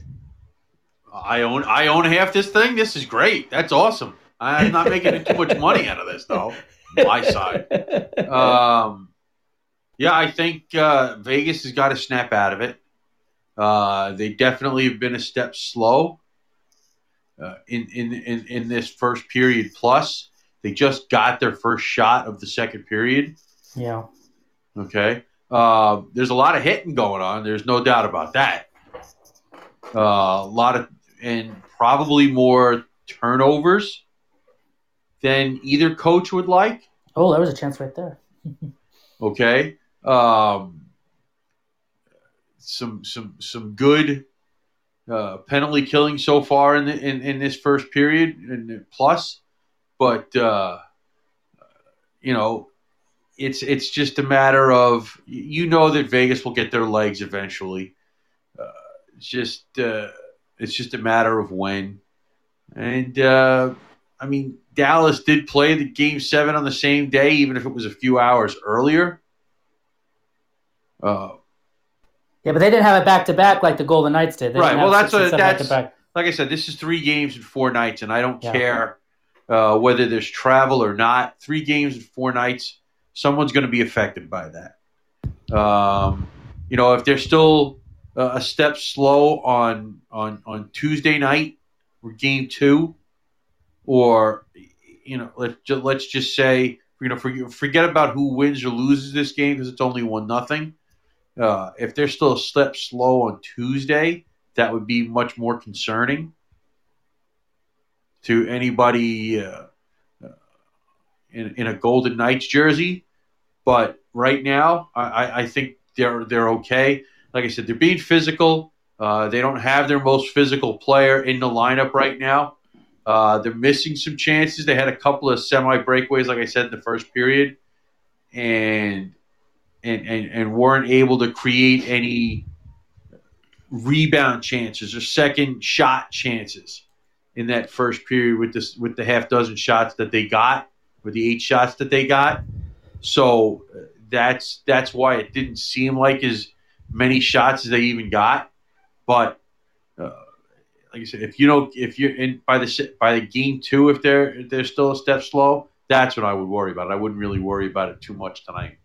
[SPEAKER 2] I own I own half this thing. This is great. That's awesome. I'm not making too much money out of this though. My side. Um, yeah, I think uh, Vegas has got to snap out of it. Uh, they definitely have been a step slow uh, in, in in in this first period. Plus, they just got their first shot of the second period.
[SPEAKER 3] Yeah.
[SPEAKER 2] Okay. Uh, there's a lot of hitting going on. There's no doubt about that. Uh, a lot of, and probably more turnovers than either coach would like.
[SPEAKER 3] Oh, there was a chance right there.
[SPEAKER 2] okay. Um, some some some good uh, penalty killing so far in, the, in in this first period and plus, but uh, you know it's it's just a matter of you know that Vegas will get their legs eventually. Uh, it's just uh, it's just a matter of when. And uh, I mean, Dallas did play the game seven on the same day, even if it was a few hours earlier. Uh,
[SPEAKER 3] Yeah, but they didn't have it back to back like the Golden Knights did. They
[SPEAKER 2] Right, well, that's a- that's-
[SPEAKER 3] back-to-back.
[SPEAKER 2] like I said, this is three games in four nights, and I don't
[SPEAKER 3] Yeah.
[SPEAKER 2] care uh, whether there's travel or not. Three games in four nights, someone's going to be affected by that. Um, you know, if they're still uh, a step slow on on on Tuesday night or game two, or you know, let's ju- let's just say you know forget, about who wins or loses this game because it's only one nothing. Uh, if they're still a step slow on Tuesday, that would be much more concerning to anybody uh, in, in a Golden Knights jersey. But right now, I, I- think they're they're okay. Like I said, they're being physical. Uh, they don't have their most physical player in the lineup right now. Uh, they're missing some chances. They had a couple of semi breakaways, like I said in the first period, and and and, and weren't able to create any rebound chances or second shot chances in that first period with this with the half dozen shots that they got, with the eight shots that they got. So that's that's why it didn't seem like as many shots as they even got. But uh, like I said, if you know if you're in by the by the game two, if they're they're still a step slow, that's what I would worry about. I wouldn't really worry about it too much tonight.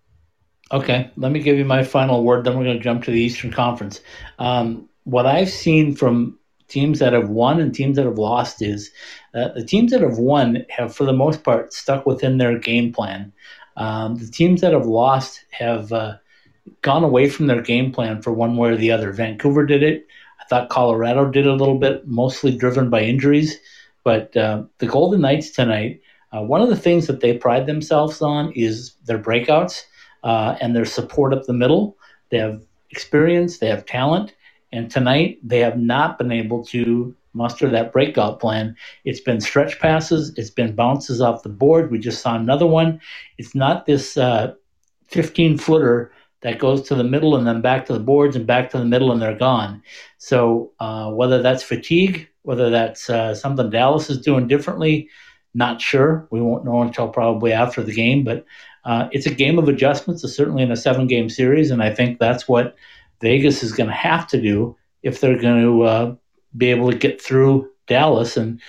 [SPEAKER 1] Okay, let me give you my final word. Then we're going to jump to the Eastern Conference. Um, what I've seen from teams that have won and teams that have lost is uh, the teams that have won have, for the most part, stuck within their game plan. Um, the teams that have lost have uh, gone away from their game plan for one way or the other. Vancouver did it. I thought Colorado did a little bit, mostly driven by injuries. But uh, the Golden Knights tonight, uh, one of the things that they pride themselves on is their breakouts uh, and their support up the middle. They have experience, they have talent, and tonight they have not been able to muster that breakout plan. It's been stretch passes, it's been bounces off the board. We just saw another one. It's not this uh, 15 footer that goes to the middle and then back to the boards and back to the middle and they're gone. So uh, whether that's fatigue, whether that's uh, something Dallas is doing differently, not sure. We won't know until probably after the game, but uh, it's a game of adjustments, it's certainly in a seven game series, and I think that's what Vegas is going to have to do if they're going to uh, be able to get through Dallas. And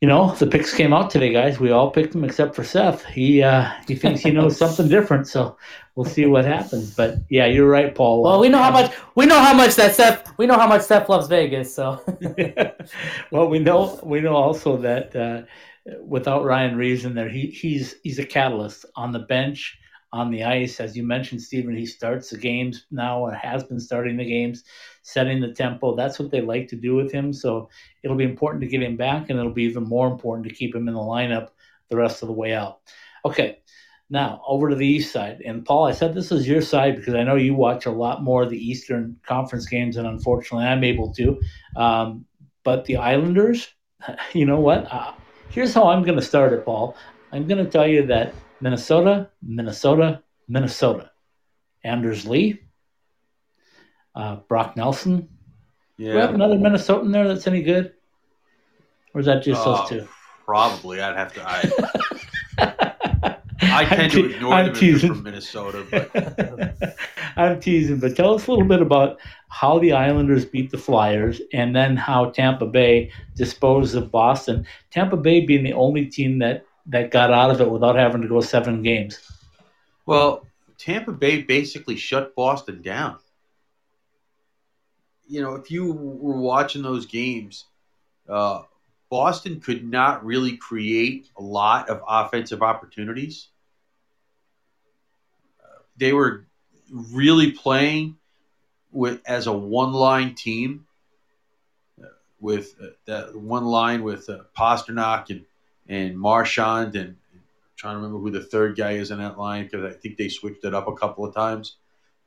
[SPEAKER 1] you know, the picks came out today, guys. We all picked them except for Seth. He uh, he thinks he knows something different, so we'll see what happens. But yeah, you're right, Paul.
[SPEAKER 3] Well, we know how much we know how much that Seth we know how much Seth loves Vegas. So
[SPEAKER 1] well, we know we know also that uh, without Ryan Reaves in there, he, he's he's a catalyst on the bench, on the ice. As you mentioned, Stephen, he starts the games now and has been starting the games, setting the tempo. That's what they like to do with him. So it'll be important to get him back, and it'll be even more important to keep him in the lineup the rest of the way out. Okay. Now over to the east side, and Paul, I said this is your side because I know you watch a lot more of the Eastern Conference games, and unfortunately, I'm able to. Um, but the Islanders, you know what? Uh, here's how I'm going to start it, Paul. I'm going to tell you that Minnesota, Minnesota, Minnesota. Anders Lee, uh, Brock Nelson. Do we have another Minnesotan there that's any good? Or is that just
[SPEAKER 2] Uh,
[SPEAKER 1] those two?
[SPEAKER 2] Probably, I'd have to. I, I tend
[SPEAKER 1] I'm
[SPEAKER 2] to ignore
[SPEAKER 1] I'm
[SPEAKER 2] them
[SPEAKER 1] teasing.
[SPEAKER 2] from Minnesota, but
[SPEAKER 1] I'm teasing, but tell us a little bit about how the Islanders beat the Flyers and then how Tampa Bay disposed of Boston. Tampa Bay being the only team that, that got out of it without having to go seven games.
[SPEAKER 2] well, Tampa Bay basically shut Boston down. You know, if you were watching those games, uh, Boston could not really create a lot of offensive opportunities. They were really playing with as a one-line team, uh, with uh, that one line with uh, Pastrnak and and Marchand and I'm trying to remember who the third guy is in that line because I think they switched it up a couple of times.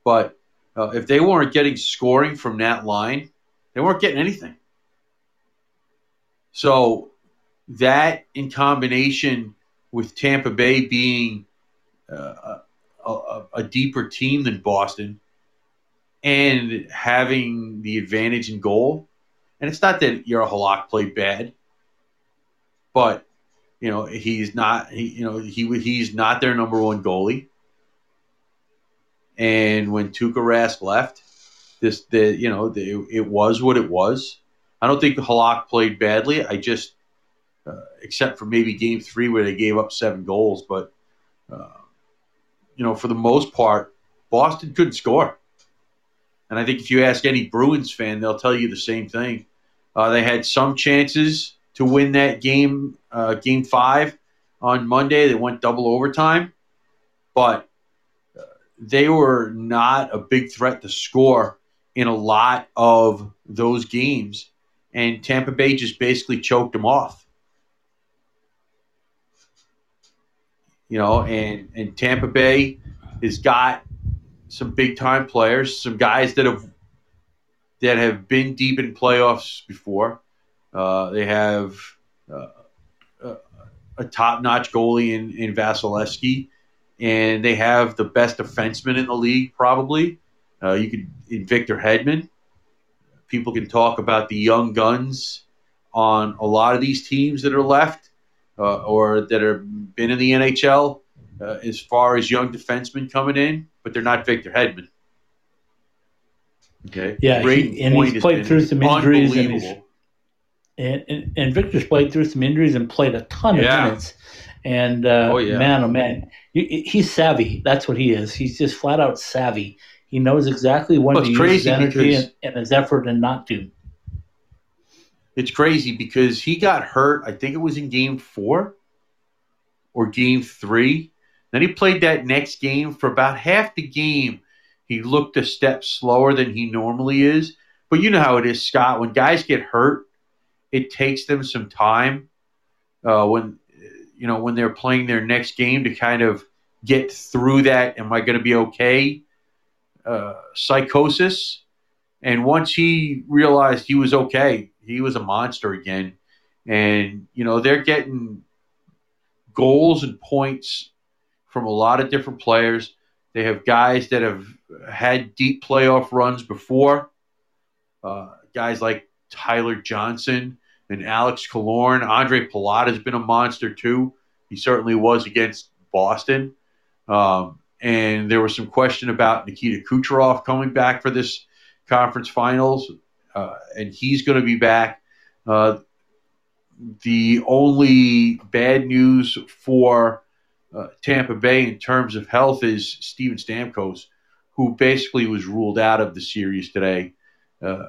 [SPEAKER 2] But uh, if they weren't getting scoring from that line, they weren't getting anything. So that in combination with Tampa Bay being uh, a, a, deeper team than Boston and having the advantage in goal, and it's not that Yara Halak played bad, but you know he's not he you know he he's not their number one goalie. And when Tuukka Rask left, this the you know the, it was what it was. I don't think Halak played badly. I just uh, except for maybe game three where they gave up seven goals, but uh, you know for the most part, Boston couldn't score. And I think if you ask any Bruins fan, they'll tell you the same thing. Uh, they had some chances to win that game, uh, game five on Monday. They went double overtime, but uh, they were not a big threat to score in a lot of those games. And Tampa Bay just basically choked them off. You know, and, and Tampa Bay has got some big time players, some guys that have that have been deep in playoffs before. Uh, they have uh, a, a top notch goalie in, in Vasilevskiy, and they have the best defenseman in the league, probably. Uh, you could in Victor Hedman. People can talk about the young guns on a lot of these teams that are left uh, or that have been in the NHL uh, as far as young defensemen coming in but they're not Victor Hedman. Okay.
[SPEAKER 1] Yeah, he, and he's played through some injuries, and, he's, and, and, and Victor's played through some injuries and played a ton of yeah. minutes. And uh, oh, yeah. man, oh man, he's savvy. That's what he is. He's just flat out savvy. He knows exactly when well, to use his energy and, and his effort and not to.
[SPEAKER 2] It's crazy because he got hurt. I think it was in Game Four or Game Three then he played that next game for about half the game. He looked a step slower than he normally is. But you know how it is, Scott. When guys get hurt, it takes them some time. Uh, when you know when they're playing their next game to kind of get through that. Am I going to be okay? Uh, psychosis. And once he realized he was okay, he was a monster again. And you know they're getting goals and points from a lot of different players. They have guys that have had deep playoff runs before. Uh, guys like Tyler Johnson and Alex Killorn. Andre Palat has been a monster too. He certainly was against Boston. Um, and there was some question about Nikita Kucherov coming back for this conference finals, uh, and he's going to be back. Uh, the only bad news for uh, Tampa Bay in terms of health is Steven Stamkos, who basically was ruled out of the series today uh,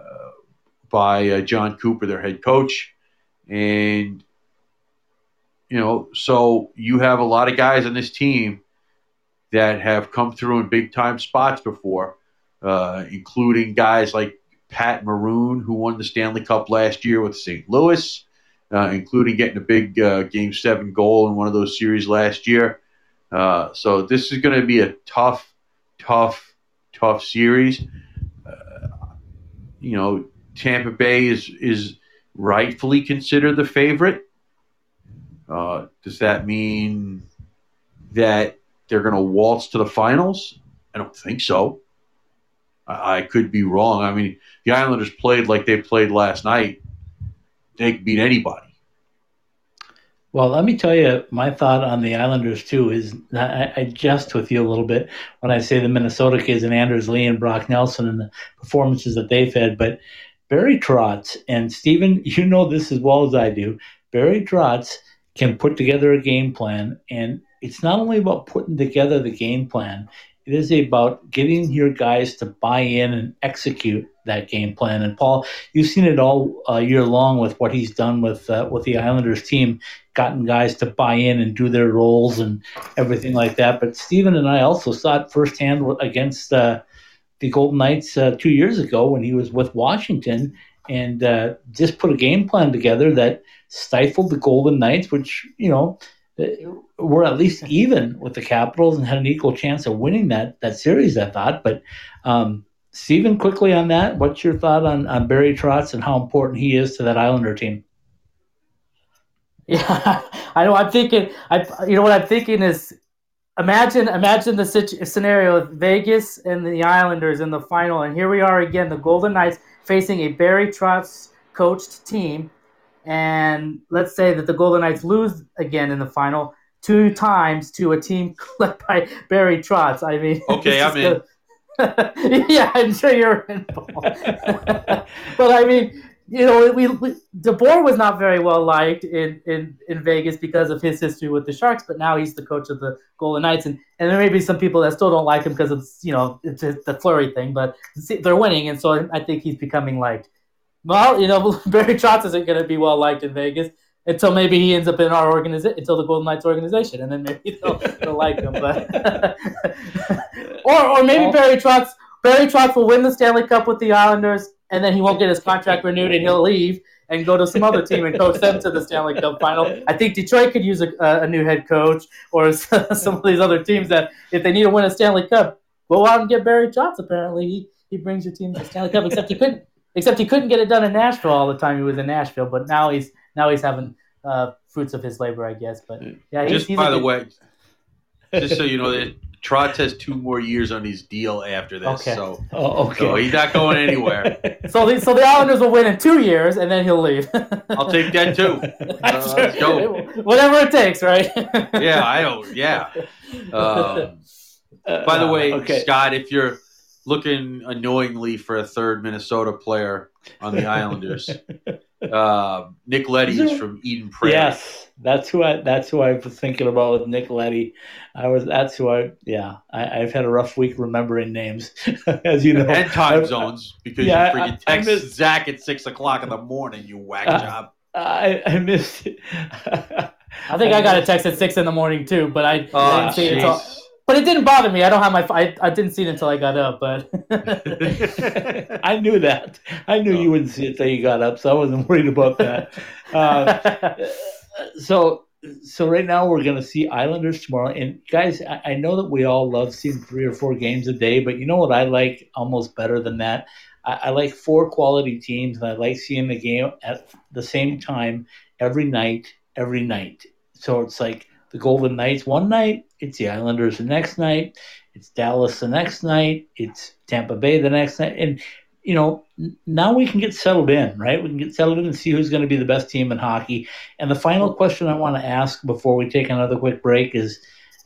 [SPEAKER 2] by uh, Jon Cooper, their head coach. And, you know, so you have a lot of guys on this team that have come through in big time spots before, uh, including guys like Pat Maroon, who won the Stanley Cup last year with St. Louis uh, including getting a big uh, Game Seven goal in one of those series last year. Uh, so this is going to be a tough, tough, tough series. Uh, you know, Tampa Bay is is rightfully considered the favorite. Uh, does that mean that they're going to waltz to the finals? I don't think so. I, I could be wrong. I mean, the Islanders played like they played last night they can beat anybody.
[SPEAKER 1] Well, let me tell you my thought on the Islanders too is I, I jest with you a little bit when I say the Minnesota kids and Anders Lee and Brock Nelson and the performances that they've had, but Barry Trotz and Stephen, you know this as well as I do. Barry Trotz can put together a game plan, and it's not only about putting together the game plan; it is about getting your guys to buy in and execute that game plan. And Paul, you've seen it all uh, year long with what he's done with uh, with the Islanders team, gotten guys to buy in and do their roles and everything like that. But Stephen and I also saw it firsthand against uh, the Golden Knights uh, two years ago when he was with Washington and uh, just put a game plan together that stifled the Golden Knights, which you know uh, were at least even with the Capitals and had an equal chance of winning that that series. I thought, but um, Steven, quickly on that, what's your thought on, on Barry Trotz and how important he is to that Islander team?
[SPEAKER 3] Yeah, I know. I'm thinking. I you know what I'm thinking is imagine imagine the situ- scenario of Vegas and the Islanders in the final, and here we are again, the Golden Knights facing a Barry Trotz coached team and let's say that the Golden Knights lose again in the final two times to a team led by Barry Trotz. I mean,
[SPEAKER 2] okay, I'm in.
[SPEAKER 3] yeah, I'm sure you're in, but I mean, you know, we, we DeBoer was not very well liked in, in, in Vegas because of his history with the Sharks, but now he's the coach of the Golden Knights, and, and there may be some people that still don't like him because it's you know it's the Fleury thing, but they're winning, and so I think he's becoming liked. Well, you know, Barry Trotz isn't going to be well liked in Vegas until maybe he ends up in our organization, until the Golden Knights organization, and then maybe they'll, they'll like him. But or or maybe Barry Trotz Barry Trotz will win the Stanley Cup with the Islanders, and then he won't get his contract renewed, and he'll leave and go to some other team and coach them to the Stanley Cup final. I think Detroit could use a, a new head coach, or some of these other teams that if they need to win a Stanley Cup, go out and get Barry Trotz. Apparently, he, he brings your team to the Stanley Cup. Except he couldn't. Except he couldn't get it done in Nashville all the time he was in Nashville. But now he's now he's having uh, fruits of his labor, I guess. But yeah,
[SPEAKER 2] just
[SPEAKER 3] he's
[SPEAKER 2] by the
[SPEAKER 3] good-
[SPEAKER 2] way, just so you know, that Trotz has two more years on his deal after this,
[SPEAKER 3] Okay.
[SPEAKER 2] so
[SPEAKER 1] Oh, okay.
[SPEAKER 2] so he's not going anywhere.
[SPEAKER 3] so the, so the Islanders will win in two years, and then he'll leave.
[SPEAKER 2] I'll take that too. Uh,
[SPEAKER 3] sure. Whatever it takes, right?
[SPEAKER 2] Yeah, I don't. Yeah. Um, by the
[SPEAKER 1] Uh,
[SPEAKER 2] way,
[SPEAKER 1] okay.
[SPEAKER 2] Scott, if you're looking annoyingly for a third Minnesota player on the Islanders, uh, Nick Leddy is from Eden Prairie.
[SPEAKER 1] Yes, that's who I. That's who I was thinking about with Nick Leddy. I was. That's who I. Yeah, I, I've had a rough week remembering names, as you know.
[SPEAKER 2] And time
[SPEAKER 1] I-
[SPEAKER 2] zones because
[SPEAKER 1] Yeah,
[SPEAKER 2] you freaking
[SPEAKER 1] I- I
[SPEAKER 2] text
[SPEAKER 1] missed-
[SPEAKER 2] Zach at six o'clock in the morning. You whack
[SPEAKER 1] Uh,
[SPEAKER 2] job.
[SPEAKER 1] I, I missed it.
[SPEAKER 3] I think I got a text at six in the morning too, but I, I
[SPEAKER 2] Oh,
[SPEAKER 3] didn't see it until,
[SPEAKER 2] jeez.
[SPEAKER 3] But it didn't bother me. I don't have my. I, I didn't see it until I got up, but
[SPEAKER 1] I knew that. I knew you wouldn't see it till you got up, so I wasn't worried about that. Uh, so so right now we're going to see Islanders tomorrow, and guys, I, I know that we all love seeing three or four games a day, but you know what I like almost better than that. I, I like four quality teams, and I like seeing the game at the same time every night, every night. So it's like the Golden Knights one night, it's the Islanders the next night, it's Dallas the next night, it's Tampa Bay the next night, and you know now we can get settled in, right? We can get settled in and see who's going to be the best team in hockey. And the final question I want to ask before we take another quick break is.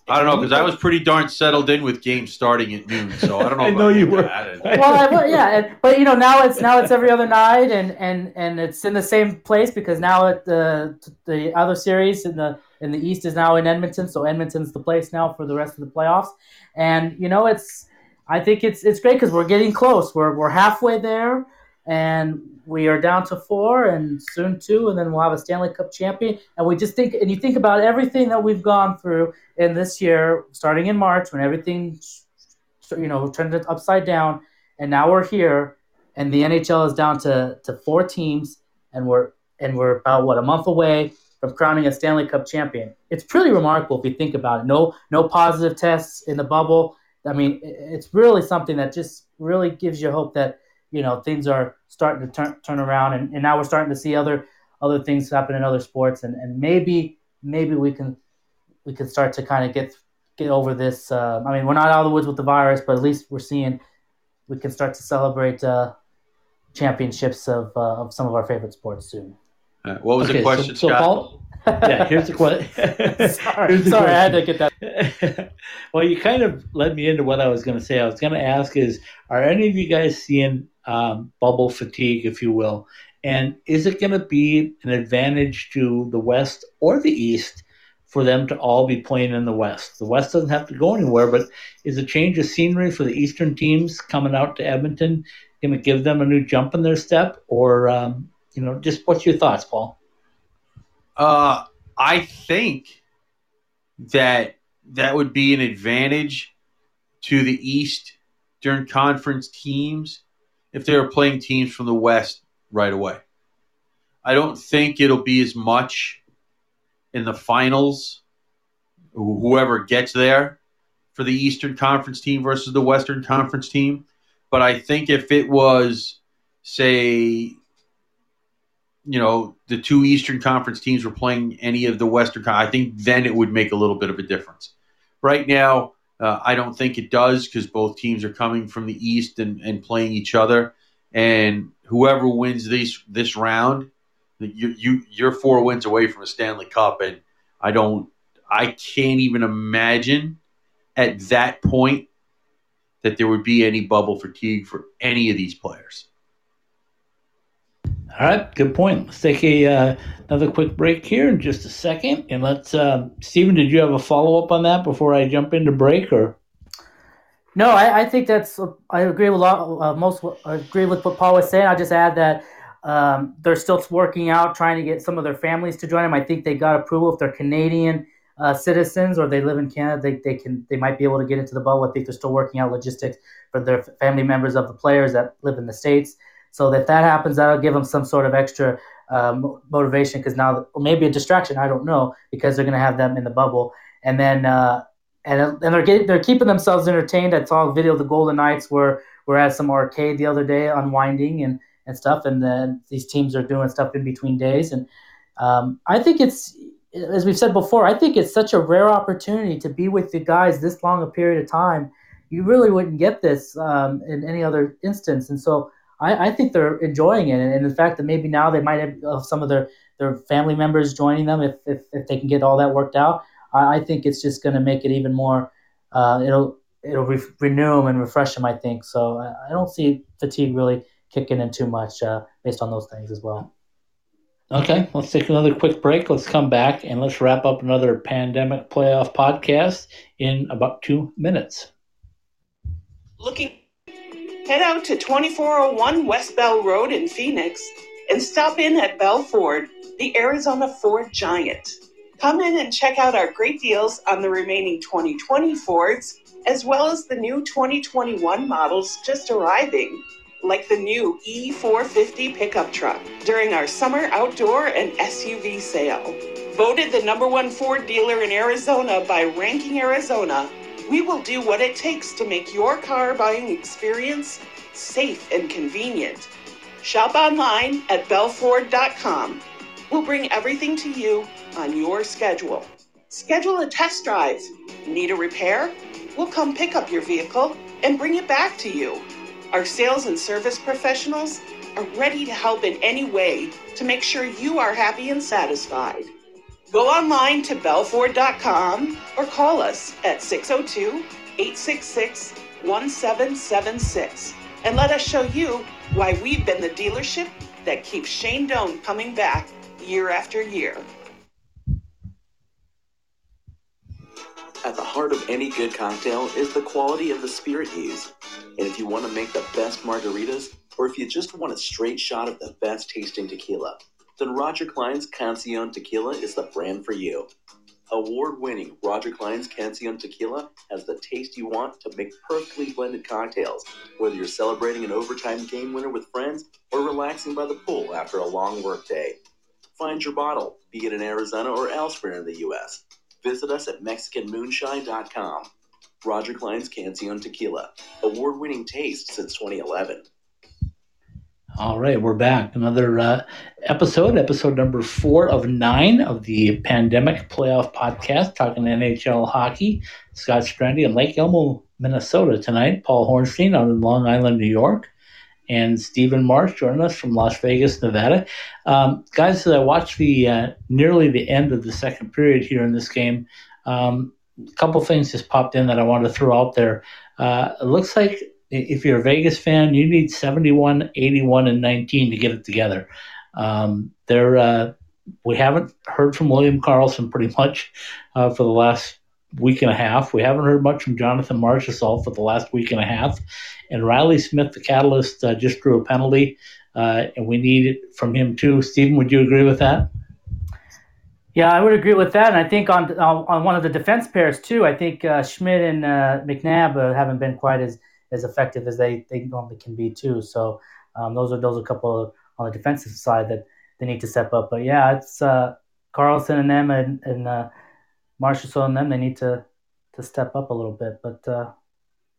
[SPEAKER 2] I don't know because I was pretty darn settled in with games starting at noon, so I don't know.
[SPEAKER 1] I know you were.
[SPEAKER 2] that.
[SPEAKER 3] well, I, well, yeah, and, but you know now it's now it's every other night, and and and it's in the same place because now it, the the other series in the in the East is now in Edmonton, so Edmonton's the place now for the rest of the playoffs, and you know it's I think it's it's great because we're getting close. We're we're halfway there, and we are down to four, and soon two, and then we'll have a Stanley Cup champion. And we just think, and you think about everything that we've gone through in this year, starting in March when everything, you know, turned upside down, and now we're here, and the NHL is down to to four teams, and we're and we're about what a month away from crowning a Stanley Cup champion. It's pretty remarkable if you think about it. No no positive tests in the bubble. I mean, it's really something that just really gives you hope that you know things are starting to turn turn around, and, and now we're starting to see other other things happen in other sports, and, and maybe maybe we can we can start to kind of get get over this. Uh, I mean, we're not out of the woods with the virus, but at least we're seeing we can start to celebrate uh, championships of uh, of some of our favorite sports soon.
[SPEAKER 2] What was
[SPEAKER 1] Okay,
[SPEAKER 2] the question,
[SPEAKER 1] so, so
[SPEAKER 2] Scott?
[SPEAKER 1] Paul, yeah, here's the question.
[SPEAKER 3] sorry, sorry, I had to get that.
[SPEAKER 1] that. well, you kind of led me into what I was going to say. I was going to ask is, are any of you guys seeing um, bubble fatigue, if you will? And is it going to be an advantage to the West or the East for them to all be playing in the West? The West doesn't have to go anywhere, but is a change of scenery for the Eastern teams coming out to Edmonton going to give them a new jump in their step? Or, um, you know, just what's your thoughts, Paul?
[SPEAKER 2] Uh, I think that that would be an advantage to the East during Conference teams if they were playing teams from the West right away. I don't think it'll be as much in the finals, whoever gets there for the Eastern Conference team versus the Western Conference team. But I think if it was, say, you know, the two Eastern Conference teams were playing any of the Western, I think then it would make a little bit of a difference. Right now, uh, I don't think it does because both teams are coming from the East and, and playing each other. And whoever wins this this round, you you you're four wins away from a Stanley Cup, and I don't, I can't even imagine at that point that there would be any bubble fatigue for any of these players.
[SPEAKER 1] All right, good point. Let's take a uh, another quick break here in just a second, and let's. Uh, Stephen, did you have a follow up on that before I jump into break, or?
[SPEAKER 3] No, I, I think that's. I agree with a lot. Uh, most agree with what Paul was saying. I just add that um, they're still working out, trying to get some of their families to join them. I think they got approval if they're Canadian uh, citizens or they live in Canada. They, they can they might be able to get into the bubble. I think they're still working out logistics for their family members of the players that live in the states. So that that happens, that'll give them some sort of extra um, motivation because now, maybe a distraction. I don't know because they're going to have them in the bubble, and then uh, and and they're getting they're keeping themselves entertained. I saw a video of the Golden Knights were were at some arcade the other day, unwinding and and stuff, and then these teams are doing stuff in between days, and um, I think it's as we've said before, I think it's such a rare opportunity to be with the guys this long a period of time. You really wouldn't get this um, in any other instance, and so I, I think they're enjoying it, and, and in fact, that maybe now they might have uh, some of their their family members joining them if if, if they can get all that worked out. I, I think it's just going to make it even more. Uh, it'll it'll re- renew them and refresh them. I think so. I, I don't see fatigue really kicking in too much uh, based on those things as well.
[SPEAKER 1] Okay, let's take another quick break. Let's come back and let's wrap up another pandemic playoff podcast in about two minutes.
[SPEAKER 5] Looking Head out to 2401 West Bell Road in Phoenix and stop in at Bell Ford, the Arizona Ford giant. Come in and check out our great deals on the remaining 2020 Fords, as well as the new 2021 models just arriving, like the new E450 pickup truck during our summer outdoor and SUV sale. Voted the number one Ford dealer in Arizona by Ranking Arizona we will do what it takes to make your car buying experience safe and convenient. Shop online at bellford.com. We'll bring everything to you on your schedule. Schedule a test drive. Need a repair? We'll come pick up your vehicle and bring it back to you. Our sales and service professionals are ready to help in any way to make sure you are happy and satisfied. Go online to bellford.com or call us at 602 866 1776 and let us show you why we've been the dealership that keeps Shane Doan coming back year after year.
[SPEAKER 4] At the heart of any good cocktail is the quality of the spirit used. And if you want to make the best margaritas, or if you just want a straight shot of the best tasting tequila, then Roger Clyne's Cancion Tequila is the brand for you. Award winning Roger Clyne's Cancion Tequila has the taste you want to make perfectly blended cocktails, whether you're celebrating an overtime game winner with friends or relaxing by the pool after a long workday. Find your bottle, be it in Arizona or elsewhere in the U.S. Visit us at MexicanMoonshine.com. Roger Clyne's Cancion Tequila, award winning taste since 2011.
[SPEAKER 1] All right, we're back. Another uh, episode, episode number four of nine of the Pandemic Playoff Podcast, talking NHL hockey. Scott Strandy in Lake Elmo, Minnesota tonight. Paul Hornstein out in Long Island, New York. And Stephen Marsh joining us from Las Vegas, Nevada. Um, guys, as I watched the uh, nearly the end of the second period here in this game, um, a couple things just popped in that I wanted to throw out there. Uh, it looks like if you're a Vegas fan, you need 71, 81, and 19 to get it together. Um, they're, uh, we haven't heard from William Karlsson pretty much uh, for the last week and a half. We haven't heard much from Jonathan Marchessault for the last week and a half. And Riley Smith, the catalyst, uh, just drew a penalty, uh, and we need it from him too. Stephen, would you agree with that?
[SPEAKER 3] Yeah, I would agree with that, and I think on on, on one of the defense pairs too. I think uh, Schmidt and uh, McNabb haven't been quite as as effective as they, they normally can be too. So um, those are those are a couple on the defensive side that they need to step up. But yeah, it's uh, Karlsson and them and, and uh, Marchessault and them. They need to to step up a little bit. But uh,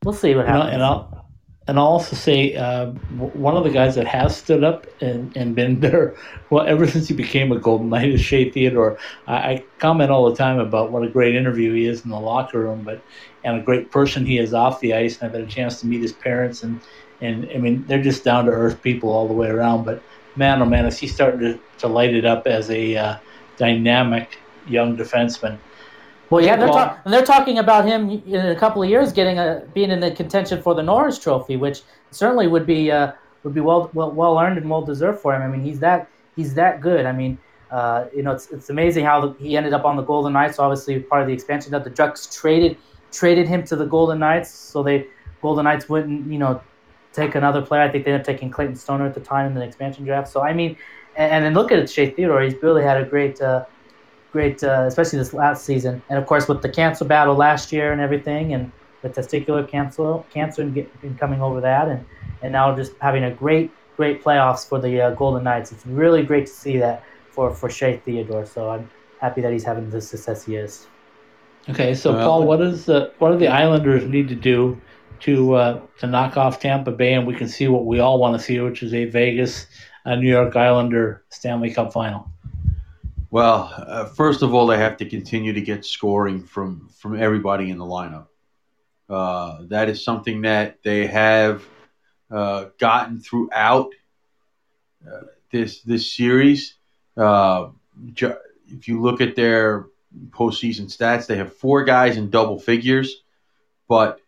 [SPEAKER 3] we'll see what happens.
[SPEAKER 1] And I'll, and I'll also say uh, one of the guys that has stood up and, and been there, well, ever since he became a Golden Knight is Shea Theodore. I, I comment all the time about what a great interview he is in the locker room, but and a great person he is off the ice. And I've had a chance to meet his parents, and and I mean they're just down to earth people all the way around. But man, oh man, is he starting to, to light it up as a uh, dynamic young defenseman?
[SPEAKER 3] Well, yeah, they're, and they're talking about him in a couple of years getting a being in the contention for the Norris Trophy, which certainly would be uh, would be well, well well earned and well deserved for him. I mean, he's that he's that good. I mean, uh, you know, it's it's amazing how the, he ended up on the Golden Knights. Obviously, part of the expansion that the Ducks traded traded him to the Golden Knights, so they Golden Knights wouldn't you know take another player. I think they ended up taking Clayton Stoner at the time in the expansion draft. So I mean, and, and then look at Shea Theodore. He's really had a great. Uh, great, uh, especially this last season, and of course with the cancer battle last year and everything, and the testicular cancer, cancer, and, get, and coming over that, and and now just having a great, great playoffs for the uh, Golden Knights. It's really great to see that for for Shea Theodore. So I'm happy that he's having the success he is.
[SPEAKER 1] Okay, so
[SPEAKER 2] Well-
[SPEAKER 1] Paul, what is the what do the Islanders need to do to uh, to knock off Tampa Bay, and we can see what we all want to see, which is a Vegas, uh, New York Islander Stanley Cup final.
[SPEAKER 2] Well, uh, first of all, they have to continue to get scoring from from everybody in the lineup. Uh, that is something that they have uh, gotten throughout uh, this this series. Uh, if you look at their postseason stats, they have four guys in double figures, but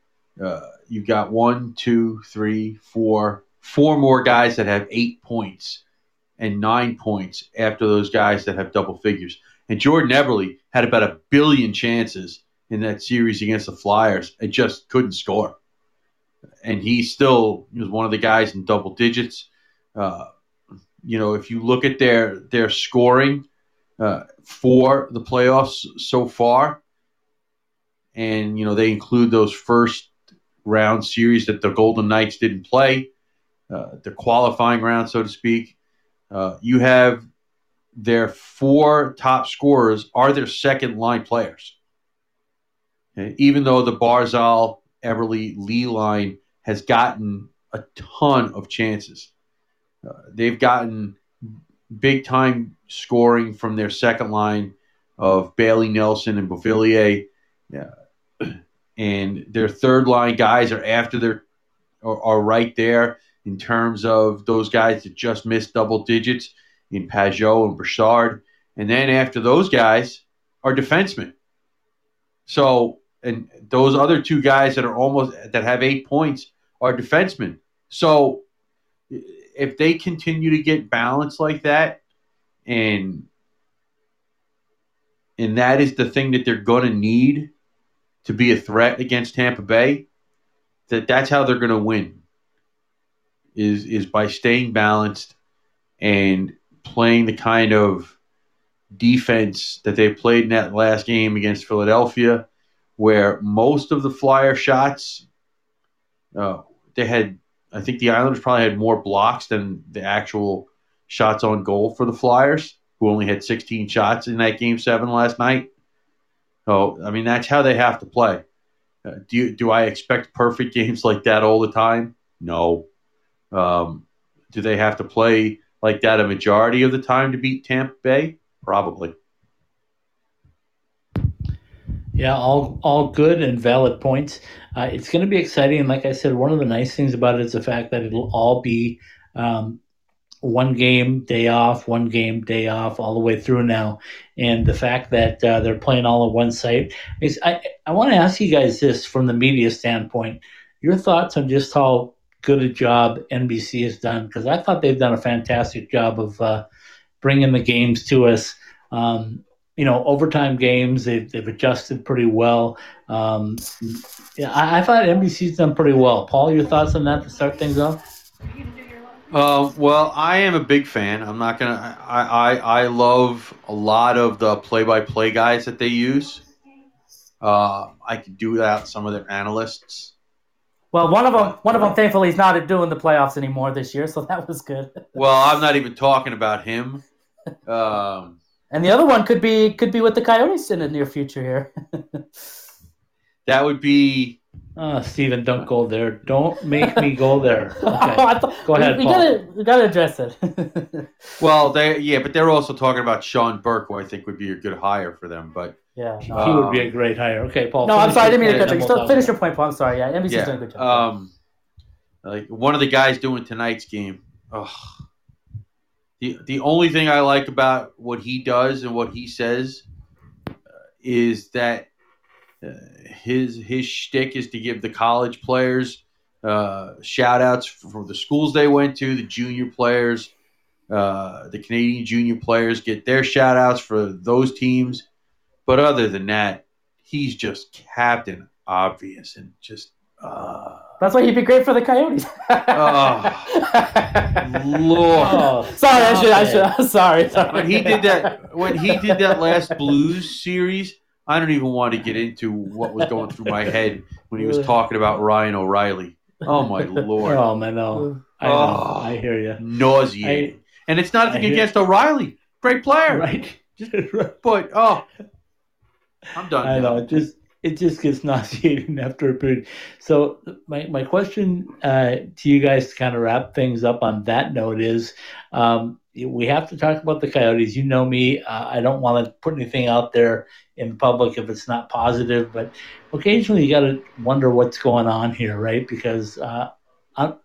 [SPEAKER 2] uh, you got one, two, three, four, four more guys that have eight points and nine points after those guys that have double figures. And Jordan Eberle had about a billion chances in that series against the Flyers and just couldn't score. And he still was one of the guys in double digits. Uh, you know, if you look at their their scoring uh, for the playoffs so far, and you know they include those first round series that the Golden Knights didn't play, uh, the qualifying round, so to speak. Uh, you have their four top scorers are their second line players. Okay? Even though the Barzal, Eberle, Lee line has gotten a ton of chances, uh, they've gotten big time scoring from their second line of Bailey Nelson and Beauvillier. Yeah. And their third line guys are after their are, are right there in terms of those guys that just missed double digits in Pageau and Broussard. And then after those guys are defensemen. So, and those other two guys that are almost, that have eight points are defensemen. So, if they continue to get balanced like that, and and that is the thing that they're going to need to be a threat against Tampa Bay, that that's how they're going to win is is by staying balanced and playing the kind of defense that they played in that last game against Philadelphia, where most of the flyer shots, uh, they had, I think the Islanders probably had more blocks than the actual shots on goal for the Flyers, who only had 16 shots in that game seven last night. So, I mean, that's how they have to play. Uh, do you, do I expect perfect games like that all the time? No. Um, do they have to play like that a majority of the time to beat Tampa Bay? Probably.
[SPEAKER 1] Yeah, all all good and valid points. Uh, it's going to be exciting, and like I said, one of the nice things about it is the fact that it'll all be um, one game day off, one game day off, all the way through now, and the fact that uh, they're playing all at one site. Is, I I want to ask you guys this from the media standpoint: your thoughts on just how good a job NBC has done? Because I thought they've done a fantastic job of uh, bringing the games to us. Um, you know, overtime games, they've, they've adjusted pretty well. Um, I, I thought NBC's done pretty well. Paul, your thoughts on that to start things off?
[SPEAKER 2] Uh, well, I am a big fan. I'm not gonna. I, I I love a lot of the play-by-play guys that they use. Uh, I could do without some of their analysts.
[SPEAKER 3] Well, one of them, one of them, thankfully, is not doing the playoffs anymore this year, so that was good.
[SPEAKER 2] Well, I'm not even talking about him. Um,
[SPEAKER 3] And the other one could be could be with the Coyotes in the near future here.
[SPEAKER 2] that would be
[SPEAKER 1] Oh, Steven, don't go there. Don't make me go there. Okay.
[SPEAKER 3] I thought-
[SPEAKER 1] Go ahead,
[SPEAKER 3] We, we
[SPEAKER 1] Paul.
[SPEAKER 3] gotta we gotta address it.
[SPEAKER 2] well, they yeah, but they're also talking about Sean Burke, who I think would be a good hire for them. But
[SPEAKER 3] yeah.
[SPEAKER 1] he
[SPEAKER 3] No,
[SPEAKER 1] would be a great hire. Okay, Paul.
[SPEAKER 3] no I'm
[SPEAKER 1] finish
[SPEAKER 3] sorry, I didn't mean to cut you.
[SPEAKER 1] and
[SPEAKER 3] Still
[SPEAKER 1] we'll
[SPEAKER 3] finish your point, Paul. I'm sorry. Yeah, NBC's
[SPEAKER 2] yeah,
[SPEAKER 3] doing a good job.
[SPEAKER 2] um, like one of the guys doing tonight's game. Ugh. The the only thing I like about what he does and what he says uh, is that uh, his his shtick is to give the college players uh, shout outs for the schools they went to, the junior players, uh, the Canadian junior players get their shout outs for those teams. But other than that, he's just captain obvious and just uh,
[SPEAKER 3] That's why he'd be great for the Coyotes.
[SPEAKER 2] oh, Lord.
[SPEAKER 1] Oh,
[SPEAKER 3] sorry, I should. I should. Sorry, sorry.
[SPEAKER 2] when he did that when he did that last blues series i don't even want to get into what was going through my head when he was talking about ryan o'reilly oh my lord
[SPEAKER 1] Oh, man, no. I, know.
[SPEAKER 2] Oh.
[SPEAKER 1] I hear you.
[SPEAKER 2] nauseating and it's not
[SPEAKER 1] I
[SPEAKER 2] against o'reilly great player
[SPEAKER 1] Right.
[SPEAKER 2] but oh i'm done
[SPEAKER 1] I
[SPEAKER 2] now.
[SPEAKER 1] know. It just it just gets nauseating after a period. So my my question uh, to you guys to kind of wrap things up on that note is, um, we have to talk about the Coyotes. You know me. Uh, I don't want to put anything out there in public if it's not positive, but occasionally you got to wonder what's going on here, right? Because uh, un-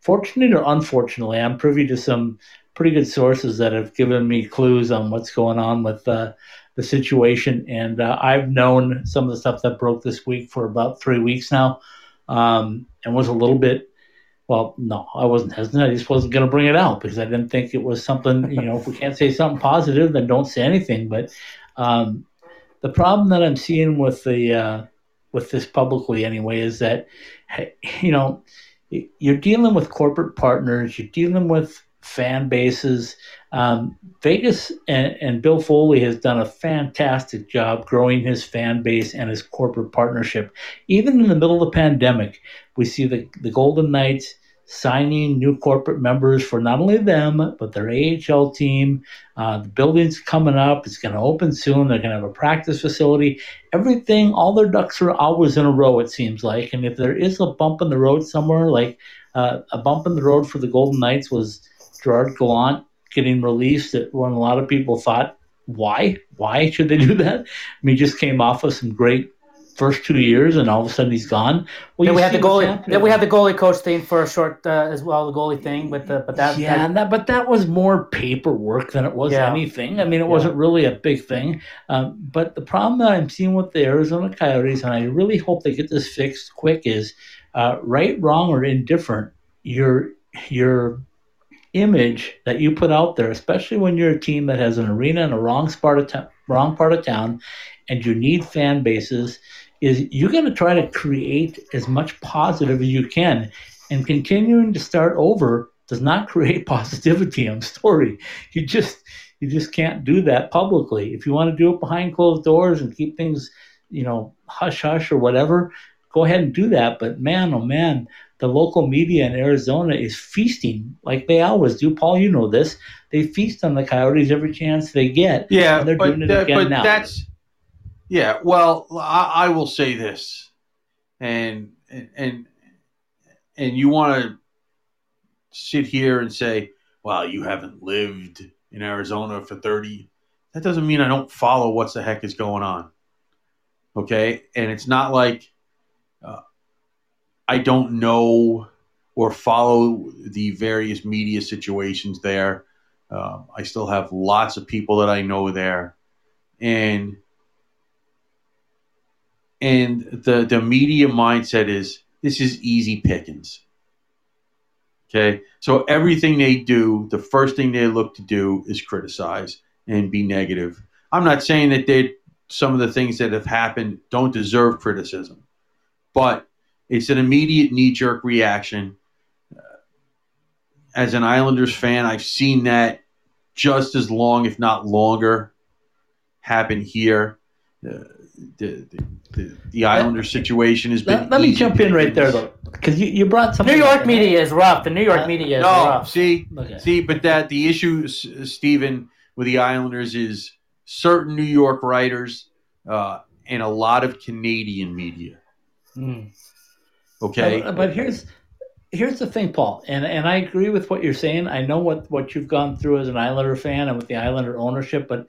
[SPEAKER 1] fortunately or unfortunately, I'm privy to some pretty good sources that have given me clues on what's going on with. Uh, the situation. And uh, I've known some of the stuff that broke this week for about three weeks now, um, and was a little bit. Well, no, I wasn't hesitant. I just wasn't going to bring it out because I didn't think it was something. You know, if we can't say something positive, then don't say anything. But um, the problem that I'm seeing with the uh, with this publicly anyway is that you know you're dealing with corporate partners, you're dealing with fan bases. Um, Vegas and, and Bill Foley has done a fantastic job growing his fan base and his corporate partnership. Even in the middle of the pandemic, we see the, the Golden Knights signing new corporate members for not only them, but their AHL team. Uh, the building's coming up, it's going to open soon. They're going to have a practice facility. Everything, all their ducks are always in a row, it seems like. And if there is a bump in the road somewhere, like uh, a bump in the road for the Golden Knights was Gerard Gallant getting released that when a lot of people thought, why? Why should they do that? I mean, he just came off of some great first two years, and all of a sudden he's gone. Well,
[SPEAKER 3] Then we had the goalie. Then we had the goalie coach thing for a short uh, as well. The goalie thing, but the, but that
[SPEAKER 1] yeah,
[SPEAKER 3] that-
[SPEAKER 1] and that, but that was more paperwork than it was
[SPEAKER 3] Yeah.
[SPEAKER 1] anything. I mean, it wasn't really a big thing. Um, but the problem that I'm seeing with the Arizona Coyotes, and I really hope they get this fixed quick, is uh, right, wrong, or indifferent. Your your image that you put out there, especially when you're a team that has an arena in a wrong part of town, wrong part of town, and you need fan bases, is you're going to try to create as much positive as you can, and continuing to start over does not create positivity on story. You just you just can't do that publicly. If you want to do it behind closed doors and keep things, you know, hush hush or whatever, go ahead and do that. But man, oh man, the local media in Arizona is feasting like they always do. Paul, you know this. They feast on the Coyotes every chance they get.
[SPEAKER 2] Yeah,
[SPEAKER 1] And they're
[SPEAKER 2] but,
[SPEAKER 1] doing it
[SPEAKER 2] that-
[SPEAKER 1] again
[SPEAKER 2] but
[SPEAKER 1] now.
[SPEAKER 2] that's yeah. Well, I, I will say this, and and and, and you want to sit here and say, "Well, you haven't lived in Arizona for thirty. That doesn't mean I don't follow what the heck is going on. Okay, and it's not like uh, I don't know or follow the various media situations there. Um, I still have lots of people that I know there, and and the the media mindset is this is easy pickings. Okay, so everything they do, the first thing they look to do is criticize and be negative. I'm not saying that they some of the things that have happened don't deserve criticism, but it's an immediate knee jerk reaction as an Islanders fan, I've seen that just as long, if not longer, happen here. Uh, the, the, the, the Islanders situation has been.
[SPEAKER 1] Let, let me jump in right there though, because you, you brought something.
[SPEAKER 3] New York
[SPEAKER 1] and-
[SPEAKER 3] media is rough. The New York
[SPEAKER 1] Uh,
[SPEAKER 3] media is
[SPEAKER 2] No,
[SPEAKER 3] rough.
[SPEAKER 2] see,
[SPEAKER 1] Okay.
[SPEAKER 2] see, but that the issue, Stephen, with the Islanders is certain New York writers uh, and a lot of Canadian media.
[SPEAKER 3] Mm.
[SPEAKER 2] Okay,
[SPEAKER 1] But, but here's here's the thing, Paul, and and I agree with what you're saying. I know what what you've gone through as an Islander fan and with the Islander ownership, but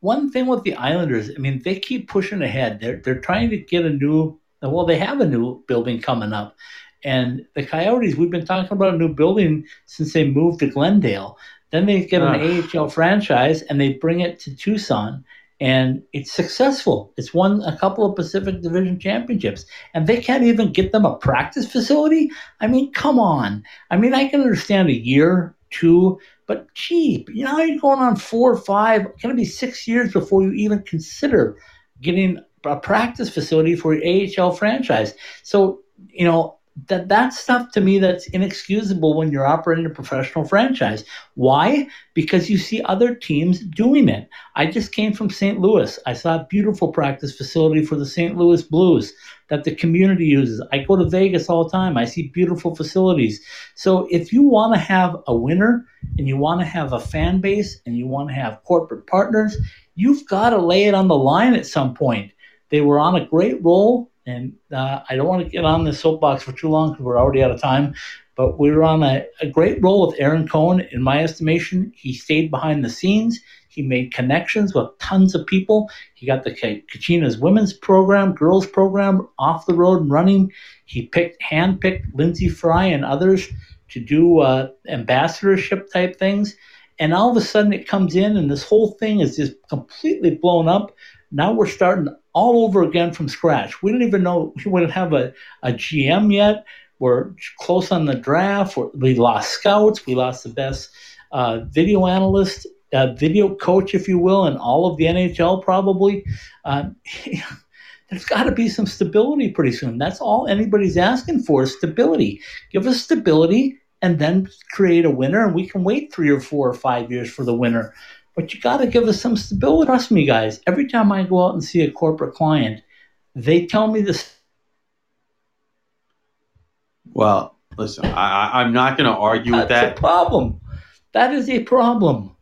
[SPEAKER 1] one thing with the Islanders, I mean, they keep pushing ahead. They're they're trying to get a new. Well, they have a new building coming up, and the Coyotes. We've been talking about a new building since they moved to Glendale. Then they get an AHL franchise and they bring it to Tucson. And it's successful. It's won a couple of Pacific Division championships, and they can't even get them a practice facility. I mean, come on. I mean, I can understand a year, two, but cheap. You know, you're going on four or five, going to be six years before you even consider getting a practice facility for your AHL franchise. So, you know, that that stuff to me that's inexcusable when you're operating a professional franchise. Why? Because you see other teams doing it. I just came from St. Louis. I saw a beautiful practice facility for the St. Louis Blues that the community uses. I go to Vegas all the time. I see beautiful facilities. So if you want to have a winner and you want to have a fan base and you want to have corporate partners, you've got to lay it on the line at some point. They were on a great roll and uh, I don't want to get on the soapbox for too long because we're already out of time. But we were on a, a great roll with Ahron Cohen. In my estimation, he stayed behind the scenes. He made connections with tons of people. He got the Kachina's women's program, girls program off the road and running. He picked, handpicked Lyndsey Fry and others to do uh, ambassadorship type things. And all of a sudden it comes in, and this whole thing is just completely blown up. Now we're starting all over again from scratch. We didn't even know we wouldn't have a, a GM yet. We're close on the draft. We're, we lost scouts. We lost the best uh, video analyst, uh, video coach, if you will, in all of the NHL probably. Uh, there's got to be some stability pretty soon. That's all anybody's asking for is stability. Give us stability and then create a winner, and we can wait three or four or five years for the winner but you got to give us some stability. Trust me, guys. Every time I go out and see a corporate client, they tell me this.
[SPEAKER 2] Well, listen, I, am not going to argue with that.
[SPEAKER 1] a problem. That is a problem.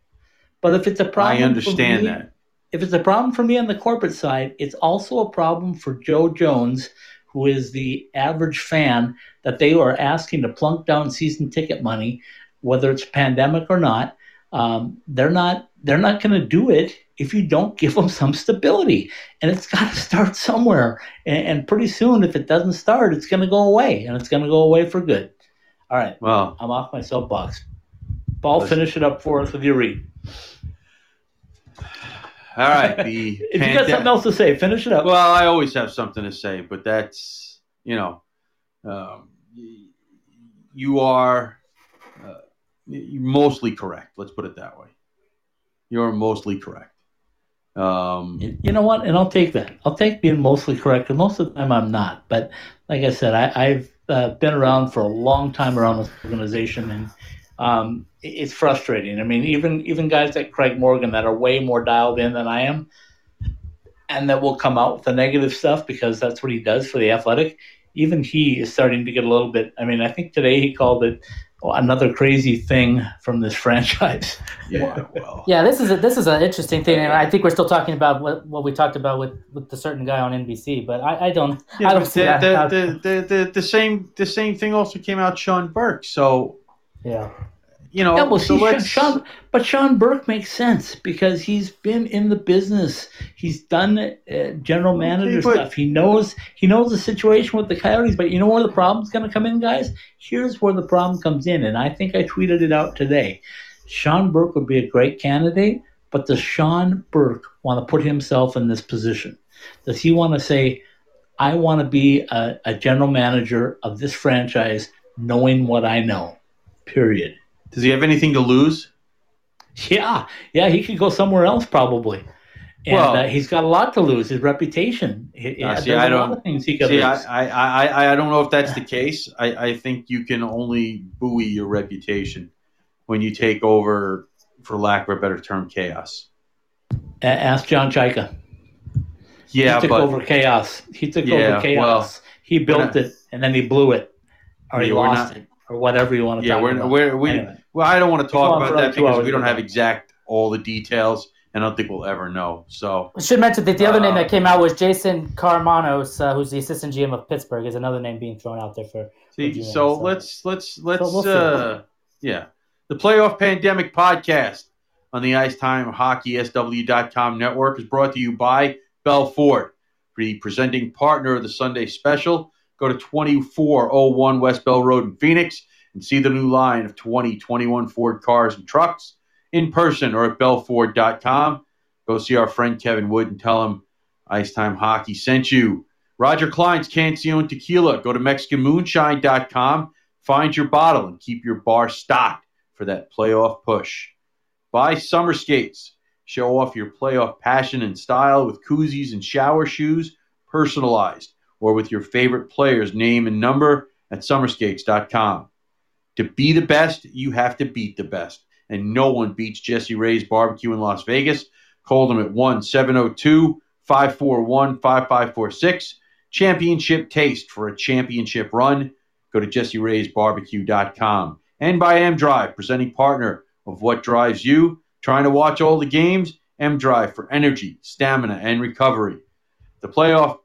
[SPEAKER 1] But if it's a problem,
[SPEAKER 2] I understand
[SPEAKER 1] me,
[SPEAKER 2] that.
[SPEAKER 1] If it's a problem for me on the corporate side, it's also a problem for Joe Jones, who is the average fan that they are asking to plunk down season ticket money, whether it's pandemic or not. Um, they're not they're not going to do it if you don't give them some stability. And it's got to start somewhere. And, and, pretty soon, if it doesn't start, it's going to go away, and it's going to go away for good. All right.
[SPEAKER 2] Well,
[SPEAKER 1] I'm off my soapbox. Paul, finish it up for us with your read.
[SPEAKER 2] All right. The
[SPEAKER 1] if you got something else to say, finish it up.
[SPEAKER 2] Well, I always have something to say, but that's you know, um, you are uh, mostly correct. Let's put it that way you're mostly correct. Um,
[SPEAKER 1] you know what? And I'll take that. I'll take being mostly correct because most of the time I'm not. But like I said, I, have uh, been around for a long time around this organization, and um, it's frustrating. I mean, even even guys like Craig Morgan that are way more dialed in than I am, and that will come out with the negative stuff because that's what he does for the athletic. Even he is starting to get a little bit. I mean, I think today he called it another crazy thing from this franchise.
[SPEAKER 2] Yeah, well,
[SPEAKER 3] yeah. This is a, this is an interesting thing, and I think we're still talking about what, what we talked about with, with the certain guy on NBC. But I, I don't, yeah, I don't see
[SPEAKER 2] the,
[SPEAKER 3] that.
[SPEAKER 2] Uh, the, the, the, the, same the same thing also came out Sean Burke. So
[SPEAKER 3] yeah,
[SPEAKER 2] you know,
[SPEAKER 1] yeah, well, so see, Sean, but Sean Burke makes sense because he's been in the business. He's done uh, general manager okay, stuff. He knows he knows the situation with the Coyotes. But you know where the problem's going to come in, guys? Here's where the problem comes in, and I think I tweeted it out today. Sean Burke would be a great candidate, but does Sean Burke want to put himself in this position? Does he want to say, "I want to be a, a general manager of this franchise, knowing what I know"? Period.
[SPEAKER 2] Does he have anything to lose?
[SPEAKER 1] Yeah, yeah, he could go somewhere else probably. And well, uh, he's got a lot to lose. His reputation.
[SPEAKER 2] Uh, see, I don't. things he could see. I, I, I, I don't know if that's the case. I, I think you can only buoy your reputation when you take over, for lack of a better term, chaos.
[SPEAKER 1] Ask John Chayka.
[SPEAKER 2] Yeah,
[SPEAKER 1] he took
[SPEAKER 2] but,
[SPEAKER 1] over chaos. He took yeah, over chaos. Well, he built it and then he blew it, or he lost not, it, or whatever you want to. Talk.
[SPEAKER 2] Yeah,
[SPEAKER 1] we're,
[SPEAKER 2] about. we're we anyway. Well, I don't want to talk about that because we don't have exact all the details, and I don't think we'll ever know. So
[SPEAKER 3] I should mention that the other uh, name that came out was Jason Karmanos, uh, who's the assistant GM of Pittsburgh, is another name being thrown out there for.
[SPEAKER 2] See, for GM, so, so, let's let's let's so we'll uh, yeah, the playoff pandemic podcast on the Ice Time Hockey SW.com network is brought to you by Bell Ford, the presenting partner of the Sunday special. Go to 2401 West Bell Road in Phoenix and see the new line of 2021 Ford cars and trucks in person or at bellford.com. Go see our friend Kevin Wood and tell him Ice Time Hockey sent you. Roger Clyne's Cancion Tequila. Go to MexicanMoonshine.com, find your bottle, and keep your bar stocked for that playoff push. Buy summer skates. Show off your playoff passion and style with koozies and shower shoes, personalized, or with your favorite player's name and number at summerskates.com. To be the best, you have to beat the best. And no one beats Jessie Rae's Barbecue in Las Vegas. Call them at 1 702 541 5546. Championship taste for a championship run. Go to jesseraysbarbecue.com. And by M Drive, presenting partner of What Drives You. Trying to watch all the games? M Drive for energy, stamina, and recovery. The playoff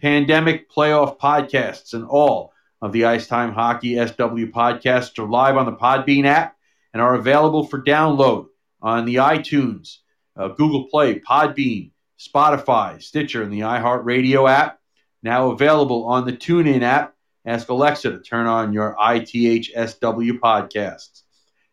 [SPEAKER 2] pandemic playoff podcasts and all of the Ice Time Hockey SW podcasts are live on the Podbean app and are available for download on the iTunes, uh, Google Play, Podbean, Spotify, Stitcher, and the iHeartRadio app. Now available on the TuneIn app. Ask Alexa to turn on your ITHSW podcasts.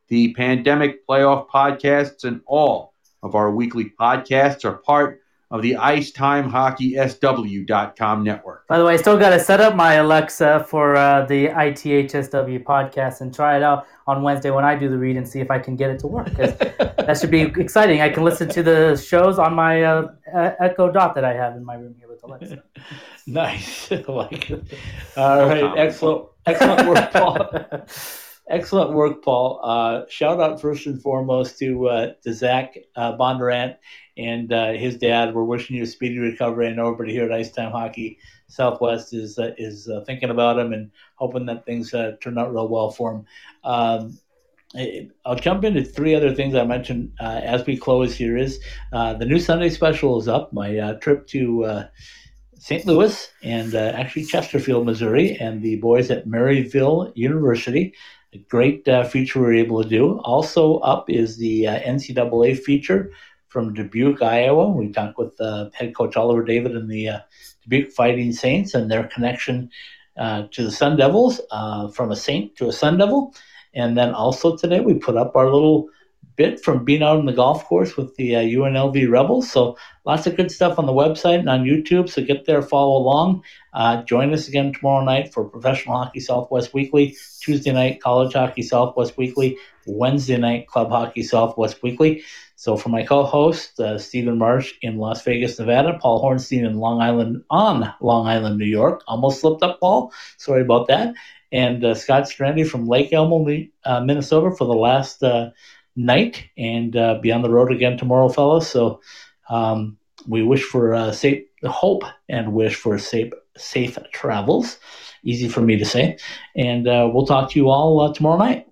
[SPEAKER 2] The pandemic playoff podcasts and all of our weekly podcasts are part of the Ice Time Hockey IceTimeHockeySW.com network.
[SPEAKER 3] By the way, I still got to set up my Alexa for uh, the ITHSW podcast and try it out on Wednesday when I do the read and see if I can get it to work. 'cause that should be exciting. I can listen to the shows on my uh, uh, Echo Dot that I have in my room here with Alexa.
[SPEAKER 1] Nice. I like it. All right.
[SPEAKER 2] comment.
[SPEAKER 1] Excellent. Excellent work, Paul. Excellent work, Paul. Uh, shout out first and foremost to uh, to Zach uh, Bondurant and uh, his dad. We're wishing you a speedy recovery. Know everybody here at Ice Time Hockey Southwest is uh, is uh, thinking about him and hoping that things uh, turn out real well for him. Um, I'll jump into three other things I mentioned uh, as we close. Here is uh, the new Sunday special is up. My trip to St. Louis and actually Chesterfield, Missouri, and the boys at Maryville University. A great uh, feature we were able to do. Also up is the uh, NCAA feature from Dubuque, Iowa. We talked with uh, head coach Oliver David and the uh, Dubuque Fighting Saints and their connection uh, to the Sun Devils uh, from a Saint to a Sun Devil. And then also today we put up our little bit from being out on the golf course with the uh, UNLV Rebels. So lots of good stuff on the website and on YouTube. So get there, follow along. Uh, join us again tomorrow night for Professional Hockey Southwest Weekly. Tuesday night, College Hockey Southwest Weekly. Wednesday night, Club Hockey Southwest Weekly. So for my co-host uh, Stephen Marsh in Las Vegas, Nevada, Paul Hornstein in Long Island on Long Island, New York. Almost slipped up, Paul. Sorry about that. And uh, Scott Strandy from Lake Elmo, uh, Minnesota, for the last uh, night and uh, be on the road again tomorrow, fellas. So um, we wish for uh, safe hope and wish for safe safe travels. Easy for me to say, and uh, we'll talk to you all uh, tomorrow night.